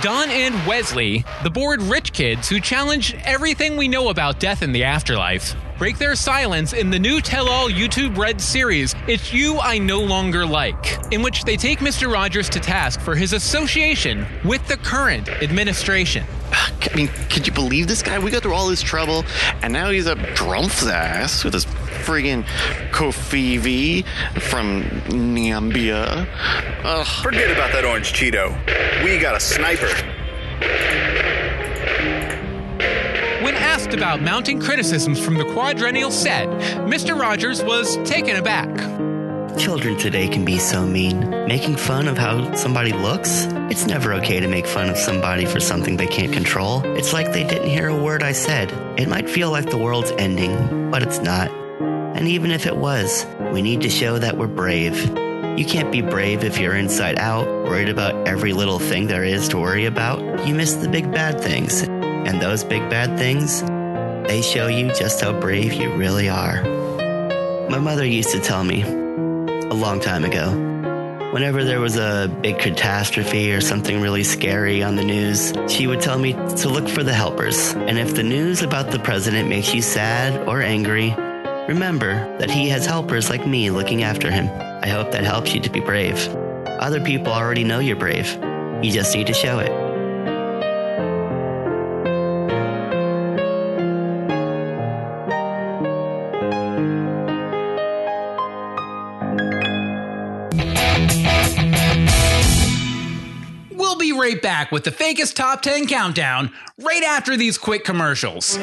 Don and Wesley, the bored rich kids who challenge everything we know about death in the afterlife, break their silence in the new tell all YouTube Red series, It's You I No Longer Like, in which they take Mr. Rogers to task for his association with the current administration. I mean, could you believe this guy? We got through all this trouble, and now he's a Trump's ass with his friggin' covfefe from Nambia. Ugh. Forget about that orange Cheeto. We got a sniper. When asked about mounting criticisms from the quadrennial set, Mr. Rogers was taken aback. Children today can be so mean. Making fun of how somebody looks? It's never okay to make fun of somebody for something they can't control. It's like they didn't hear a word I said. It might feel like the world's ending, but it's not. And even if it was, we need to show that we're brave. You can't be brave if you're inside out, worried about every little thing there is to worry about. You miss the big bad things. And those big bad things, they show you just how brave you really are. My mother used to tell me, a long time ago, whenever there was a big catastrophe or something really scary on the news, she would tell me to look for the helpers. And if the news about the president makes you sad or angry, remember that he has helpers like me looking after him. I hope that helps you to be brave. Other people already know you're brave. You just need to show it. Right back with the fakest top 10 countdown right after these quick commercials.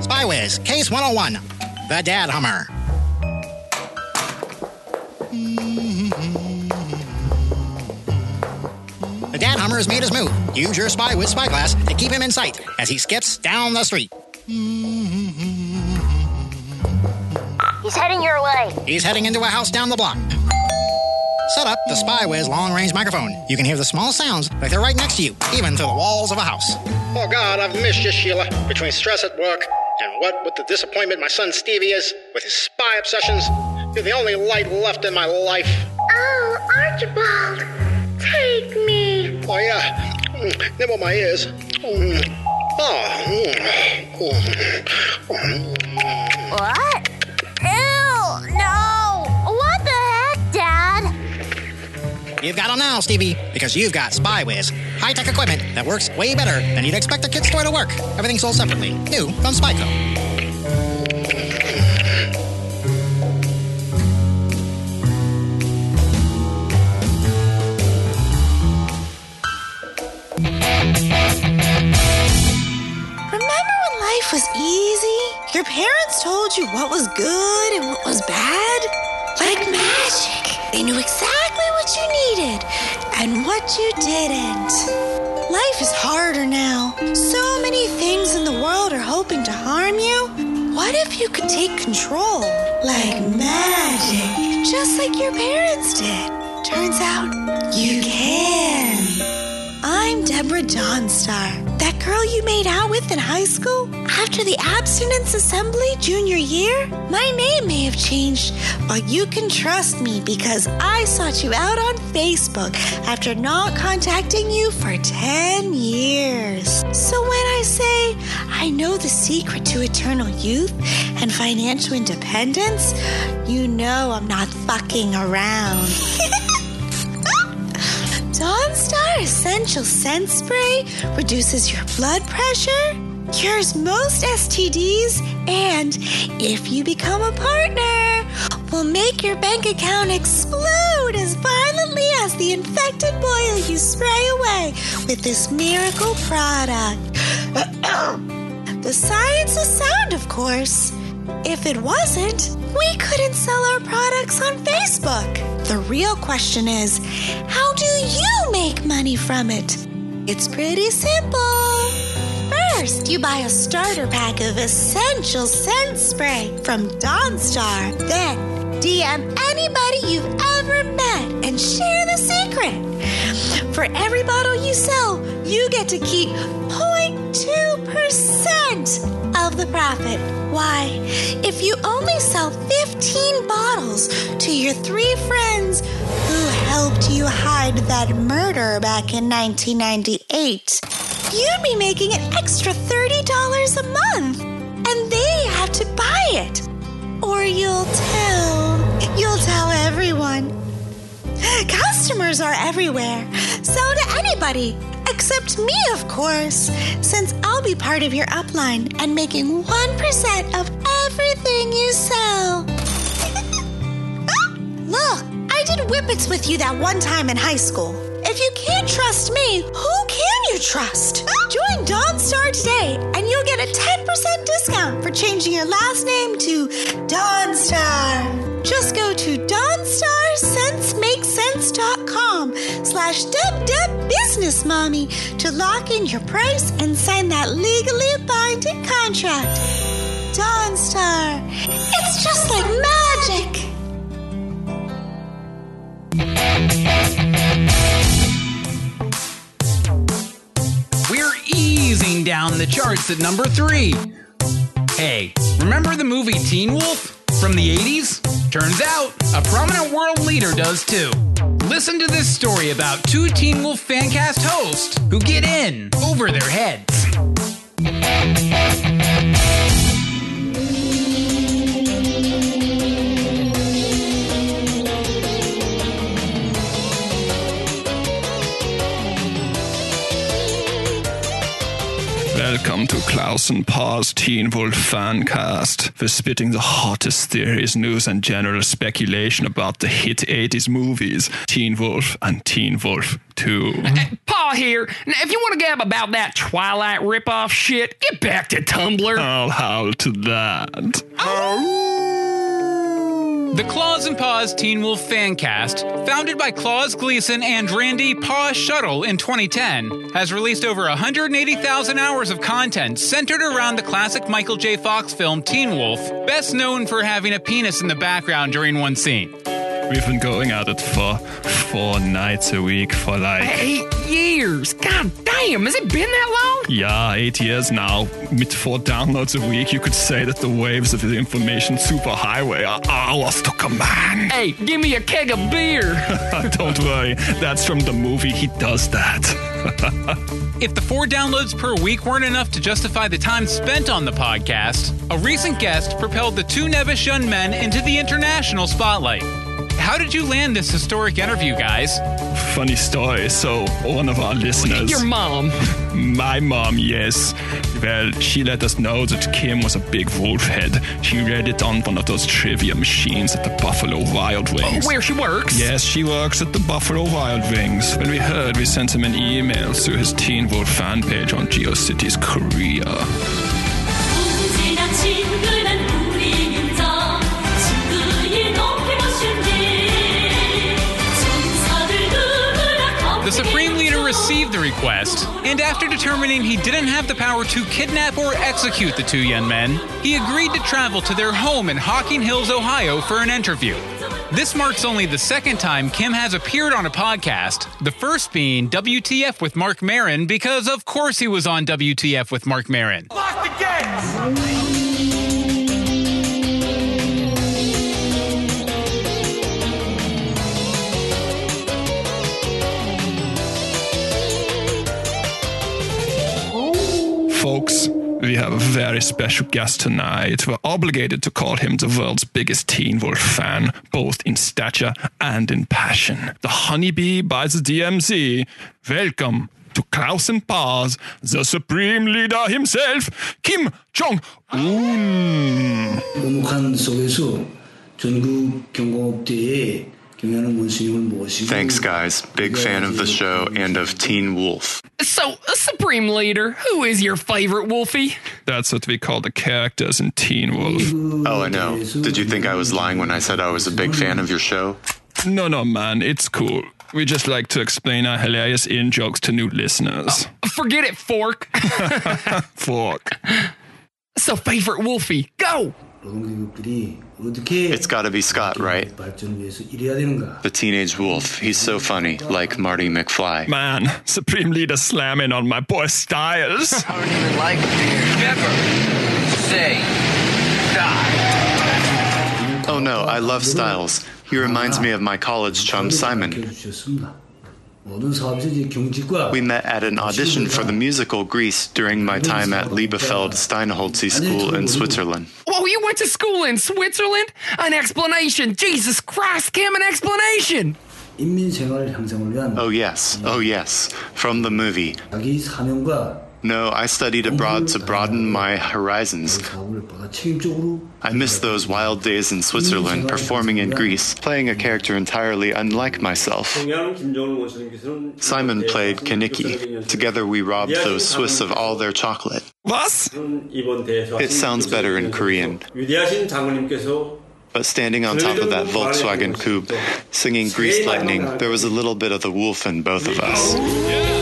Spywiz, Case 101, The Dad Hummer. The Dad Hummer has made his move. Use your Spywiz spyglass to keep him in sight as he skips down the street. He's heading your way. He's heading into a house down the block. Set up the Spywiz long range microphone. You can hear the small sounds like they're right next to you, even through the walls of a house. Oh God, I've missed you, Sheila. Between stress at work And what with the disappointment my son Stevie is with his spy obsessions, you're the only light left in my life. Oh, Archibald, take me. Oh, yeah. Mm, Nibble my ears. Oh. What? Ew, no. What the heck, Dad? You've got them now, Stevie, because you've got Spywiz. High tech equipment that works way better than you'd expect a kid's toy to work. Everything sold separately. New from Spyco. Life was easy? Your parents told you what was good and what was bad? Like magic. They knew exactly what you needed and what you didn't. Life is harder now. So many things in the world are hoping to harm you. What if you could take control? Like magic. Just like your parents did. Turns out you can. I'm Deborah Dawnstar, that girl you made out with in high school. After the abstinence assembly junior year, my name may have changed, but you can trust me because I sought you out on Facebook after not contacting you for 10 years. So when I say I know the secret to eternal youth and financial independence, you know I'm not fucking around. Dawnstar Essential Scent Spray reduces your blood pressure, cures most STDs, and if you become a partner, will make your bank account explode as violently as the infected boil you spray away with this miracle product. the science is sound, of course. If it wasn't, we couldn't sell our products on Facebook. The real question is how do you make money from it? It's pretty simple. First, you buy a starter pack of essential scent spray from Dawnstar. Then, DM anybody you've ever met and share the secret. For every bottle you sell, you get to keep 0.2% of the profit. Why, if you only sell 15 bottles to your three friends who helped you hide that murder back in 1998, you'd be making an extra $30 a month. And they have to buy it. Or you'll tell. You'll tell everyone. Customers are everywhere. So to anybody. Except me, of course, since I'll be part of your upline and making 1% of everything you sell. Ah, look, I did whippets with you that one time in high school. If you can't trust me, who can you trust? Join Dawnstar today and you'll get a 10% discount for changing your last name to Dawnstar. Just go to DawnstarSenseMakesSense.com slash dubdubbusinessmommy to lock in your price and sign that legally binding contract. Dawnstar, it's just like magic. At number three. Hey, remember the movie Teen Wolf from the 80s? Turns out, a prominent world leader does too. Listen to this story about two Teen Wolf fancast hosts who get in over their heads. Welcome to Klaus and Paul's Teen Wolf Fancast. We're spitting the hottest theories, news, and general speculation about the hit 80s movies Teen Wolf and Teen Wolf 2. Paul here. Now, if you want to gab about that Twilight ripoff shit, get back to Tumblr. I'll howl to that. Oh. The Claws and Paws Teen Wolf fan cast, founded by Klaus Gleason and Randy Paw Shuttle in 2010, has released over 180,000 hours of content centered around the classic Michael J. Fox film Teen Wolf, best known for having a penis in the background during one scene. We've been going at it for four nights a week for like. Eight years. God damn, has it been that long? Yeah, eight years now. With four downloads a week, you could say that the waves of the information superhighway are ours to command. Hey, give me a keg of beer. Don't worry, that's from the movie He Does That. If the four downloads per week weren't enough to justify the time spent on the podcast, a recent guest propelled the two Nevis young men into the international spotlight. How did you land this historic interview, guys? Funny story. So, one of our listeners. Your mom. My mom, yes. Well, she let us know that Kim was a big wolf head. She read it on one of those trivia machines at the Buffalo Wild oh, Wings. Oh, where she works? Yes, she works at the Buffalo Wild Wings. When we heard, we sent him an email through his Teen Wolf fan page on GeoCities Korea. Received the request, and after determining he didn't have the power to kidnap or execute the two young men, he agreed to travel to their home in Hocking Hills, Ohio for an interview. This marks only the second time Kim has appeared on a podcast, the first being WTF with Marc Maron, because of course he was on WTF with Marc Maron. Folks, we have a very special guest tonight. We're obligated to call him the world's biggest Teen Wolf fan, both in stature and in passion. The honeybee by the DMZ. Welcome to Klaus and Paz, the supreme leader himself, Kim Jong-un. 녹 Thanks, guys. Big fan of the show and of Teen Wolf. So, Supreme Leader, who is your favorite Wolfie? That's what we call the cactus in Teen Wolf. Oh, I know. Did you think I was lying when I said I was a big fan of your show? No, no, man. It's cool. We just like to explain our hilarious in jokes to new listeners. Oh, forget it, Fork. fork. So, favorite Wolfie, go! It's got to be Scott, right? The teenage wolf. He's so funny, like Marty McFly. Man, Supreme Leader slamming on my boy Stiles. I don't even like beer. Never say die. Oh no, I love Stiles. He reminds me of my college chum Simon. We met at an audition for the musical Grease during my time at Liebefeld Steinhölzli School in Switzerland. Oh, you went to school in Switzerland? An explanation! Jesus Christ, Kim, an explanation! Oh, yes, oh, yes, from the movie. No, I studied abroad to broaden my horizons. I miss those wild days in Switzerland, performing in Grease, playing a character entirely unlike myself. Simon played Kenickie. Together we robbed those Swiss of all their chocolate. What? It sounds better in Korean. But standing on top of that Volkswagen coupe, singing Grease Lightning, there was a little bit of the wolf in both of us.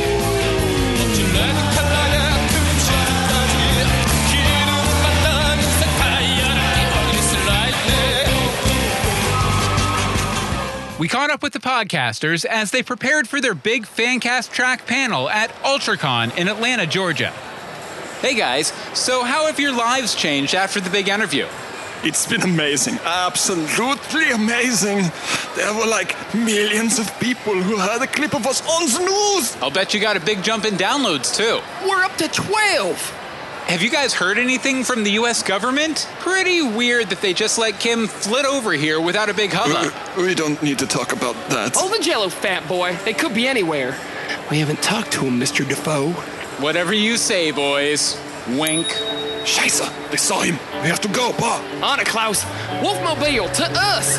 We caught up with the podcasters as they prepared for their big Fancast track panel at UltraCon in Atlanta, Georgia. Hey guys, so how have your lives changed after the big interview? It's been amazing, absolutely amazing. There were like millions of people who heard a clip of us on the news. I'll bet you got a big jump in downloads too. We're up to 12! Have you guys heard anything from the US government? Pretty weird that they just let Kim flit over here without a big hubbub. We don't need to talk about that. Oh, the jello, fat boy. They could be anywhere. We haven't talked to him, Mr. Defoe. Whatever you say, boys. Wink. Scheiße, they saw him. We have to go, Pa. On it, Klaus. Wolfmobile, to us!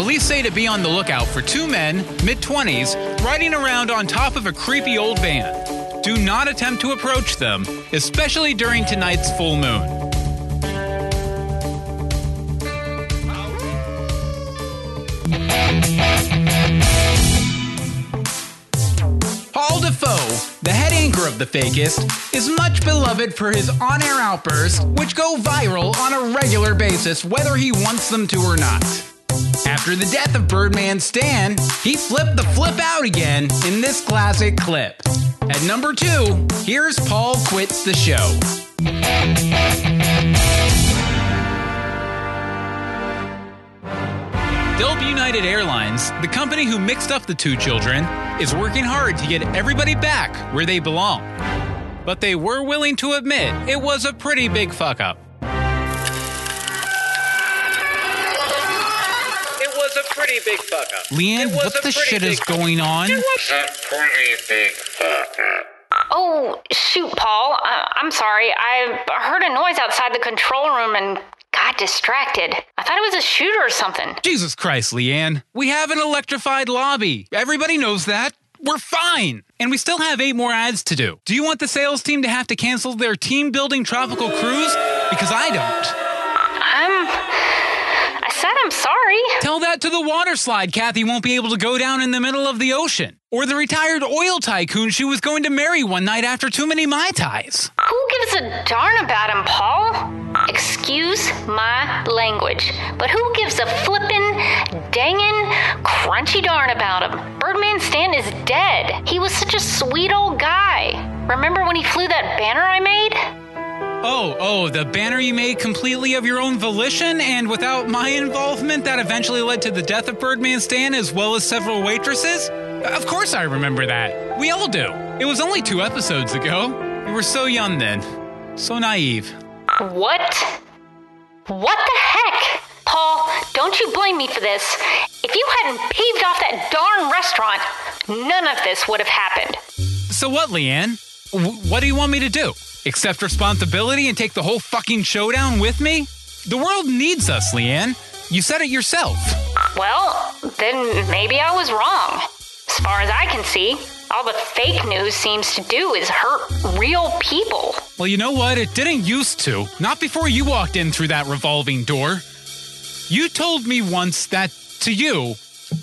Police say to be on the lookout for two men, mid 20s, riding around on top of a creepy old van. Do not attempt to approach them, especially during tonight's full moon. Paul Defoe, the head anchor of the fakest, is much beloved for his on air outbursts, which go viral on a regular basis, whether he wants them to or not. After the death of Birdman Stan, he flipped the flip out again in this classic clip. At number two, here's Paul Quits the Show. Delta United Airlines, the company who mixed up the two children, is working hard to get everybody back where they belong. But they were willing to admit it was a pretty big fuck up. Pretty big fuck up. Leanne, what the shit is going on? a pretty big fuck up. Oh, shoot, Paul. I- I'm sorry. I heard a noise outside the control room and got distracted. I thought it was a shooter or something. Jesus Christ, Leanne. We have an electrified lobby. Everybody knows that. We're fine. And we still have eight more ads to do. Do you want the sales team to have to cancel their team building tropical cruise? Because I don't. I'm. I said I'm sorry. Tell that to the water slide Kathy won't be able to go down in the middle of the ocean. Or the retired oil tycoon she was going to marry one night after too many Mai Tais. Who gives a darn about him, Paul? Excuse my language, but who gives a flippin', dangin', crunchy darn about him? Birdman Stan is dead. He was such a sweet old guy. Remember when he flew that banner I made? Oh, oh, the banner you made completely of your own volition and without my involvement that eventually led to the death of Birdman Stan as well as several waitresses? Of course I remember that. We all do. It was only two episodes ago. We were so young then. So naive. What? What the heck? Paul, don't you blame me for this. If you hadn't paved off that darn restaurant, none of this would have happened. So what, Leanne? W- what do you want me to do? Accept responsibility and take the whole fucking showdown with me? The world needs us, Leanne. You said it yourself. Well, then maybe I was wrong. As far as I can see, all the fake news seems to do is hurt real people. Well, you know what? It didn't used to. Not before you walked in through that revolving door. You told me once that, to you,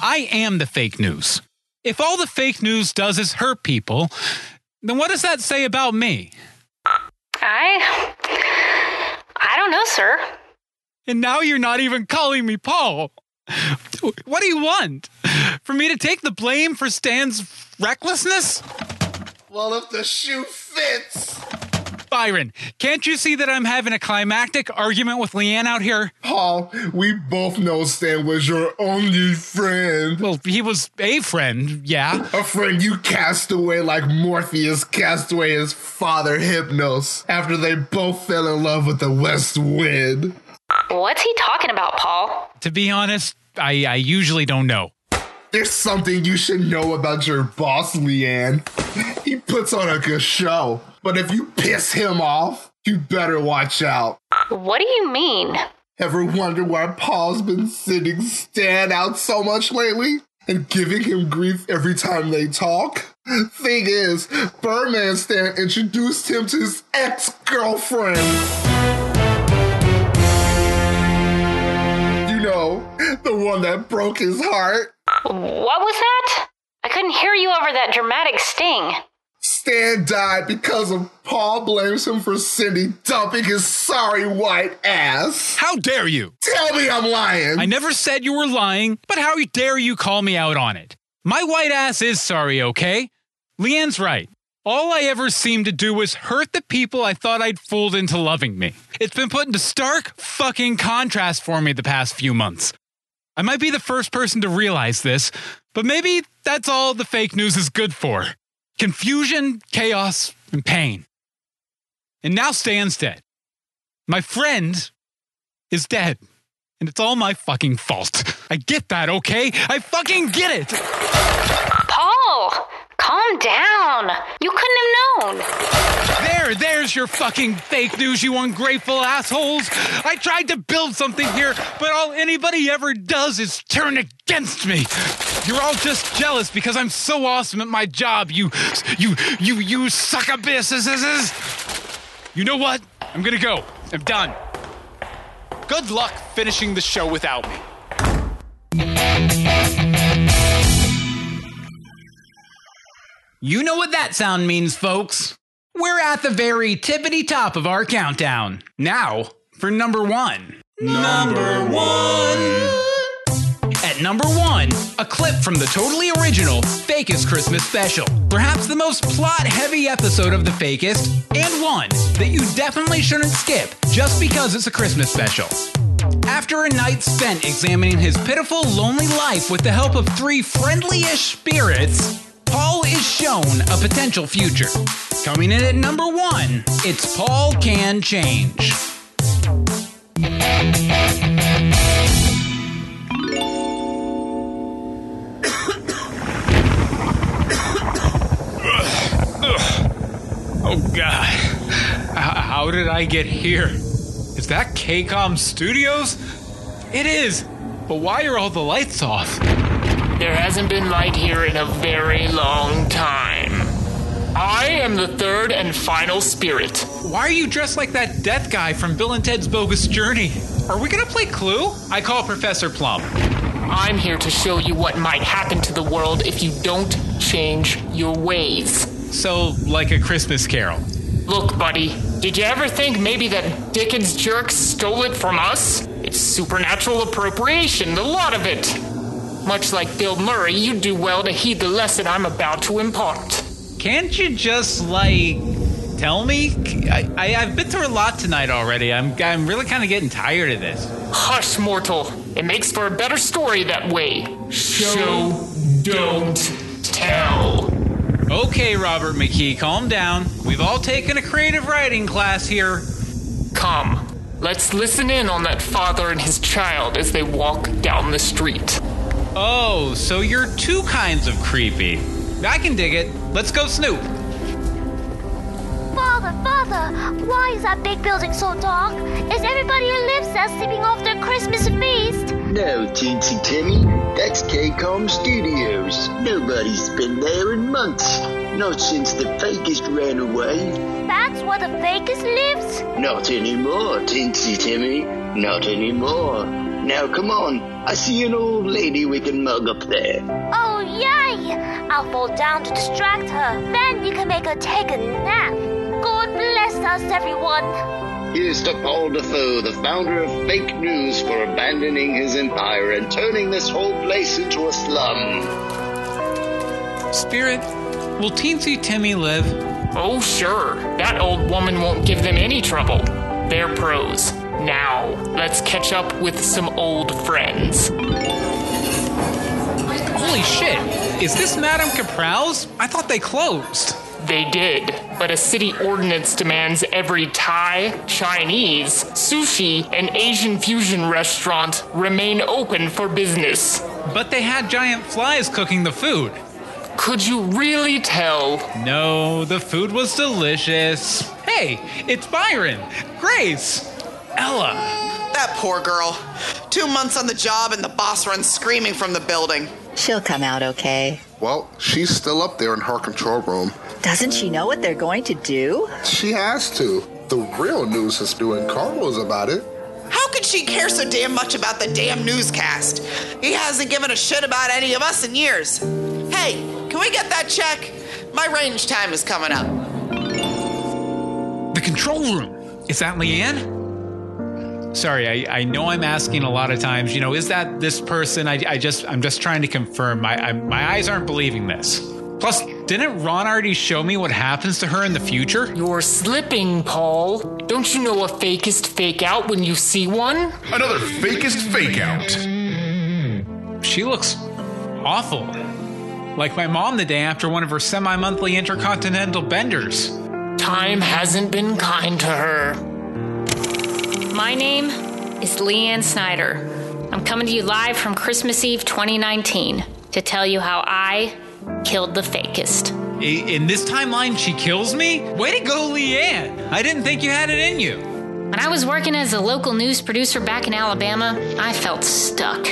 I am the fake news. If all the fake news does is hurt people, then what does that say about me? I. I don't know, sir. And now you're not even calling me Paul. What do you want? For me to take the blame for Stan's recklessness? Well, if the shoe fits. Byron, can't you see that I'm having a climactic argument with Leanne out here? Paul, we both know Stan was your only friend. Well, he was a friend, yeah. A friend you cast away like Morpheus cast away his father Hypnos after they both fell in love with the West Wind. What's he talking about, Paul? To be honest, I, I usually don't know. There's something you should know about your boss, Leanne. He puts on a good show, but if you piss him off, you better watch out. What do you mean? Ever wonder why Paul's been sitting Stan out so much lately? And giving him grief every time they talk? Thing is, Birdman Stan introduced him to his ex girlfriend. You know, the one that broke his heart. What was that? I couldn't hear you over that dramatic sting. Stan died because of Paul blames him for Cindy dumping his sorry white ass. How dare you? Tell me I'm lying. I never said you were lying, but how dare you call me out on it? My white ass is sorry, okay? Leanne's right. All I ever seemed to do was hurt the people I thought I'd fooled into loving me. It's been put into stark fucking contrast for me the past few months. I might be the first person to realize this, but maybe that's all the fake news is good for confusion, chaos, and pain. And now Stan's dead. My friend is dead. And it's all my fucking fault. I get that, okay? I fucking get it! Calm down. You couldn't have known. There, there's your fucking fake news, you ungrateful assholes! I tried to build something here, but all anybody ever does is turn against me! You're all just jealous because I'm so awesome at my job, you, you, you, you succubusses! You know what? I'm gonna go. I'm done. Good luck finishing the show without me. You know what that sound means, folks. We're at the very tippity top of our countdown. Now, for number one. Number one. At number one, a clip from the totally original Fakest Christmas special. Perhaps the most plot heavy episode of The Fakest, and one that you definitely shouldn't skip just because it's a Christmas special. After a night spent examining his pitiful, lonely life with the help of three friendly ish spirits, Paul is shown a potential future. Coming in at number one, it's Paul Can Change. Oh God. How did I get here? Is that KCOM Studios? It is. But why are all the lights off? There hasn't been light here in a very long time. I am the third and final spirit. Why are you dressed like that death guy from Bill and Ted's Bogus Journey? Are we gonna play Clue? I call Professor Plum. I'm here to show you what might happen to the world if you don't change your ways. So, like a Christmas carol. Look, buddy, did you ever think maybe that Dickens jerk stole it from us? It's supernatural appropriation, the lot of it. Much like Bill Murray, you do well to heed the lesson I'm about to impart. Can't you just, like, tell me? I, I, I've been through a lot tonight already. I'm, I'm really kind of getting tired of this. Hush, mortal. It makes for a better story that way. Show, don't tell. Okay, Robert McKee, calm down. We've all taken a creative writing class here. Come, let's listen in on that father and his child as they walk down the street. Oh, so you're two kinds of creepy. I can dig it. Let's go snoop. Father, Father, why is that big building so dark? Is everybody who lives there sleeping off their Christmas feast? No, Teensy Timmy, that's KCOM Studios. Nobody's been there in months. Not since the fakest ran away. That's where the fakest lives? Not anymore, Teensy Timmy. Not anymore. Now come on, I see an old lady we can mug up there. Oh, yay! I'll fall down to distract her. Then you can make her take a nap. God bless us, everyone. Here's to Paul Defoe, the founder of fake news, for abandoning his empire and turning this whole place into a slum. Spirit, will Teensy Timmy live? Oh, sure. That old woman won't give them any trouble. They're pros. Now, let's catch up with some old friends. Holy shit! Is this Madame Capral's? I thought they closed. They did, but a city ordinance demands every Thai, Chinese, sushi, and Asian fusion restaurant remain open for business. But they had giant flies cooking the food. Could you really tell? No, the food was delicious. Hey, it's Byron, Grace, Ella. That poor girl. Two months on the job and the boss runs screaming from the building. She'll come out okay. Well, she's still up there in her control room. Doesn't she know what they're going to do? She has to. The real news is doing Carlos about it. How could she care so damn much about the damn newscast? He hasn't given a shit about any of us in years. Hey, can we get that check? My range time is coming up. The control room. Is that Leanne? Sorry, I, I know I'm asking a lot of times. You know, is that this person? I, I just I'm just trying to confirm. My I, my eyes aren't believing this. Plus, didn't Ron already show me what happens to her in the future? You're slipping, Paul. Don't you know a fakest fake out when you see one? Another fakest fake out. She looks awful. Like my mom the day after one of her semi monthly intercontinental benders. Time hasn't been kind to her. My name is Leanne Snyder. I'm coming to you live from Christmas Eve 2019 to tell you how I killed the fakest. In this timeline, she kills me? Way to go, Leanne! I didn't think you had it in you. When I was working as a local news producer back in Alabama, I felt stuck.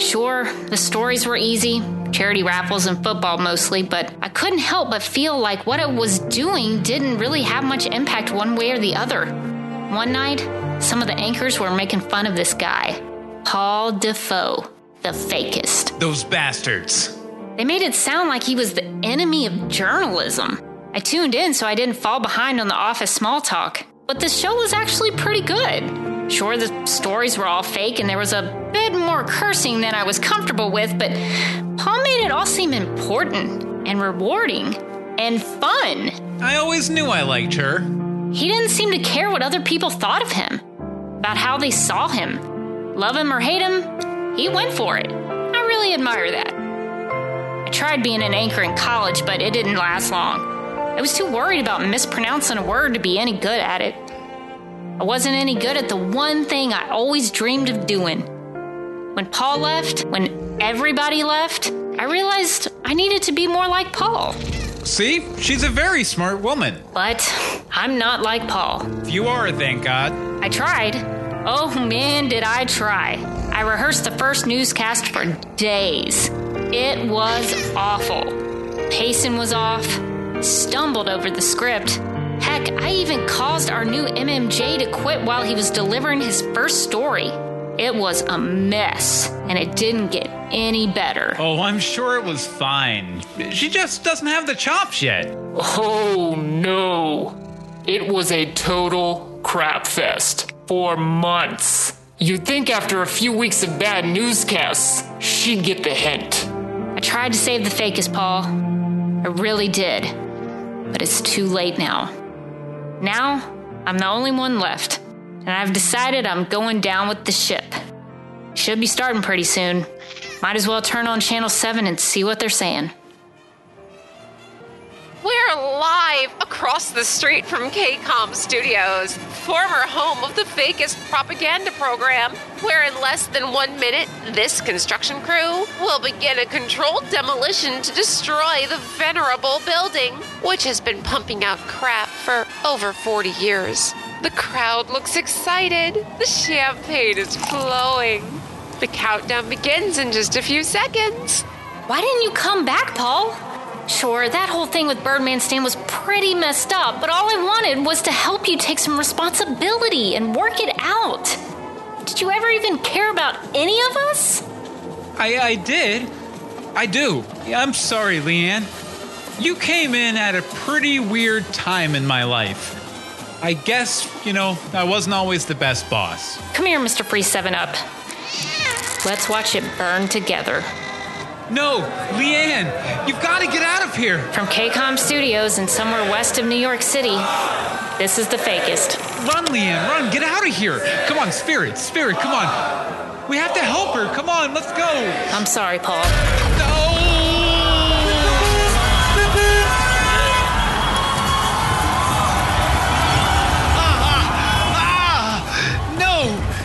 Sure, the stories were easy, charity raffles and football mostly, but I couldn't help but feel like what I was doing didn't really have much impact one way or the other. One night, some of the anchors were making fun of this guy, Paul Defoe, the fakest. Those bastards. They made it sound like he was the enemy of journalism. I tuned in so I didn't fall behind on the office small talk. But the show was actually pretty good. Sure, the stories were all fake and there was a bit more cursing than I was comfortable with, but Paul made it all seem important and rewarding and fun. I always knew I liked her. He didn't seem to care what other people thought of him, about how they saw him. Love him or hate him, he went for it. I really admire that. I tried being an anchor in college, but it didn't last long. I was too worried about mispronouncing a word to be any good at it. I wasn't any good at the one thing I always dreamed of doing. When Paul left, when everybody left, I realized I needed to be more like Paul. See? She's a very smart woman. But I'm not like Paul. You are, thank God. I tried. Oh man, did I try. I rehearsed the first newscast for days. It was awful. Pacing was off, stumbled over the script. Heck, I even caused our new MMJ to quit while he was delivering his first story. It was a mess, and it didn't get any better. Oh, I'm sure it was fine. She just doesn't have the chops yet. Oh no. It was a total crap fest for months. You'd think after a few weeks of bad newscasts, she'd get the hint. I tried to save the fakest, Paul. I really did. But it's too late now. Now, I'm the only one left, and I've decided I'm going down with the ship. Should be starting pretty soon. Might as well turn on Channel 7 and see what they're saying. We're live across the street from KCOM Studios, former home of the fakest propaganda program, where in less than one minute, this construction crew will begin a controlled demolition to destroy the venerable building, which has been pumping out crap for over 40 years. The crowd looks excited. The champagne is flowing. The countdown begins in just a few seconds. Why didn't you come back, Paul? Sure, that whole thing with Birdman Stan was pretty messed up, but all I wanted was to help you take some responsibility and work it out. Did you ever even care about any of us? I, I did. I do. I'm sorry, Leanne. You came in at a pretty weird time in my life. I guess, you know, I wasn't always the best boss. Come here, Mr. Free 7 Up. Let's watch it burn together. No, Leanne, you've got to get out of here. From KCOM Studios in somewhere west of New York City, this is the fakest. Run, Leanne, run, get out of here. Come on, Spirit, Spirit, come on. We have to help her. Come on, let's go. I'm sorry, Paul.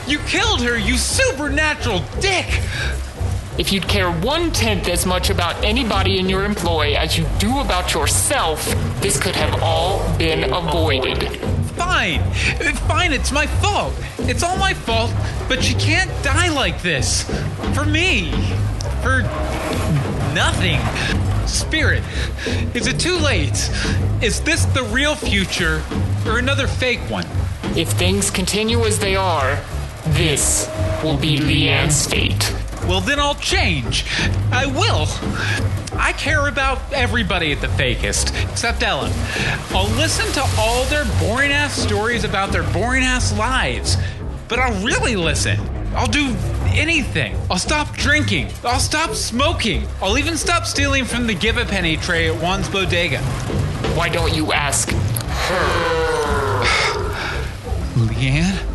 You killed her, you supernatural dick! If you'd care one tenth as much about anybody in your employ as you do about yourself, this could have all been avoided. Fine. Fine, it's my fault. It's all my fault, but she can't die like this. For me. For nothing. Spirit, is it too late? Is this the real future or another fake one? If things continue as they are, this will be Leanne's fate. Well, then I'll change. I will. I care about everybody at the fakest, except Ellen. I'll listen to all their boring ass stories about their boring ass lives, but I'll really listen. I'll do anything. I'll stop drinking. I'll stop smoking. I'll even stop stealing from the give a penny tray at Juan's Bodega. Why don't you ask her? Leanne?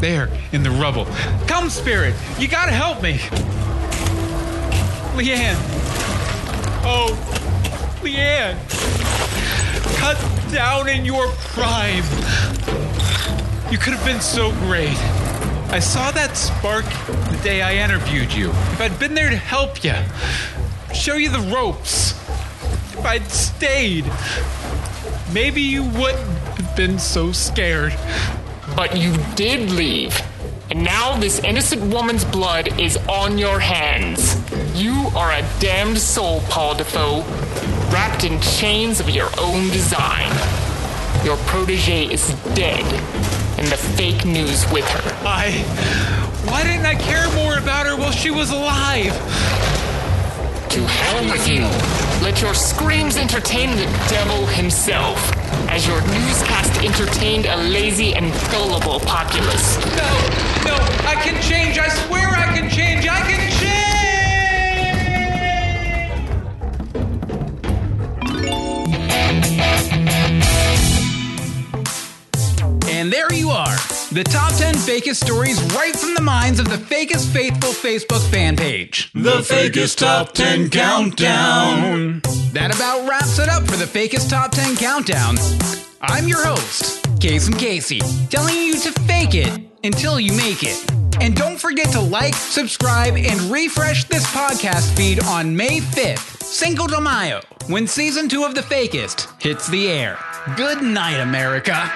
There, in the rubble. Come, Spirit, you gotta help me. Leanne. Oh, Leanne. Cut down in your prime. You could have been so great. I saw that spark the day I interviewed you. If I'd been there to help you, show you the ropes, if I'd stayed, maybe you wouldn't have been so scared. But you did leave. And now this innocent woman's blood is on your hands. You are a damned soul, Paul Defoe, wrapped in chains of your own design. Your protege is dead, and the fake news with her. I. Why didn't I care more about her while she was alive? To hell with you. Let your screams entertain the devil himself, as your newscast entertained a lazy and gullible populace. No, no, I can change. I swear I can change. I can change. And there you are. The top 10 fakest stories right from the minds of the Fakest Faithful Facebook fan page. The Fakest Top 10 Countdown. That about wraps it up for the Fakest Top 10 Countdown. I'm your host, Casey Casey, telling you to fake it until you make it. And don't forget to like, subscribe, and refresh this podcast feed on May 5th, Cinco de Mayo, when season two of The Fakest hits the air. Good night, America.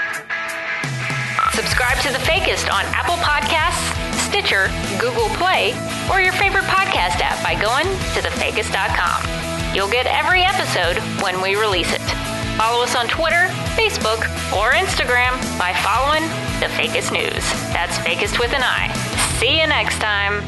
Subscribe to The Fakest on Apple Podcasts, Stitcher, Google Play, or your favorite podcast app by going to thefakest.com. You'll get every episode when we release it. Follow us on Twitter, Facebook, or Instagram by following The Fakest News. That's Fakest with an I. See you next time.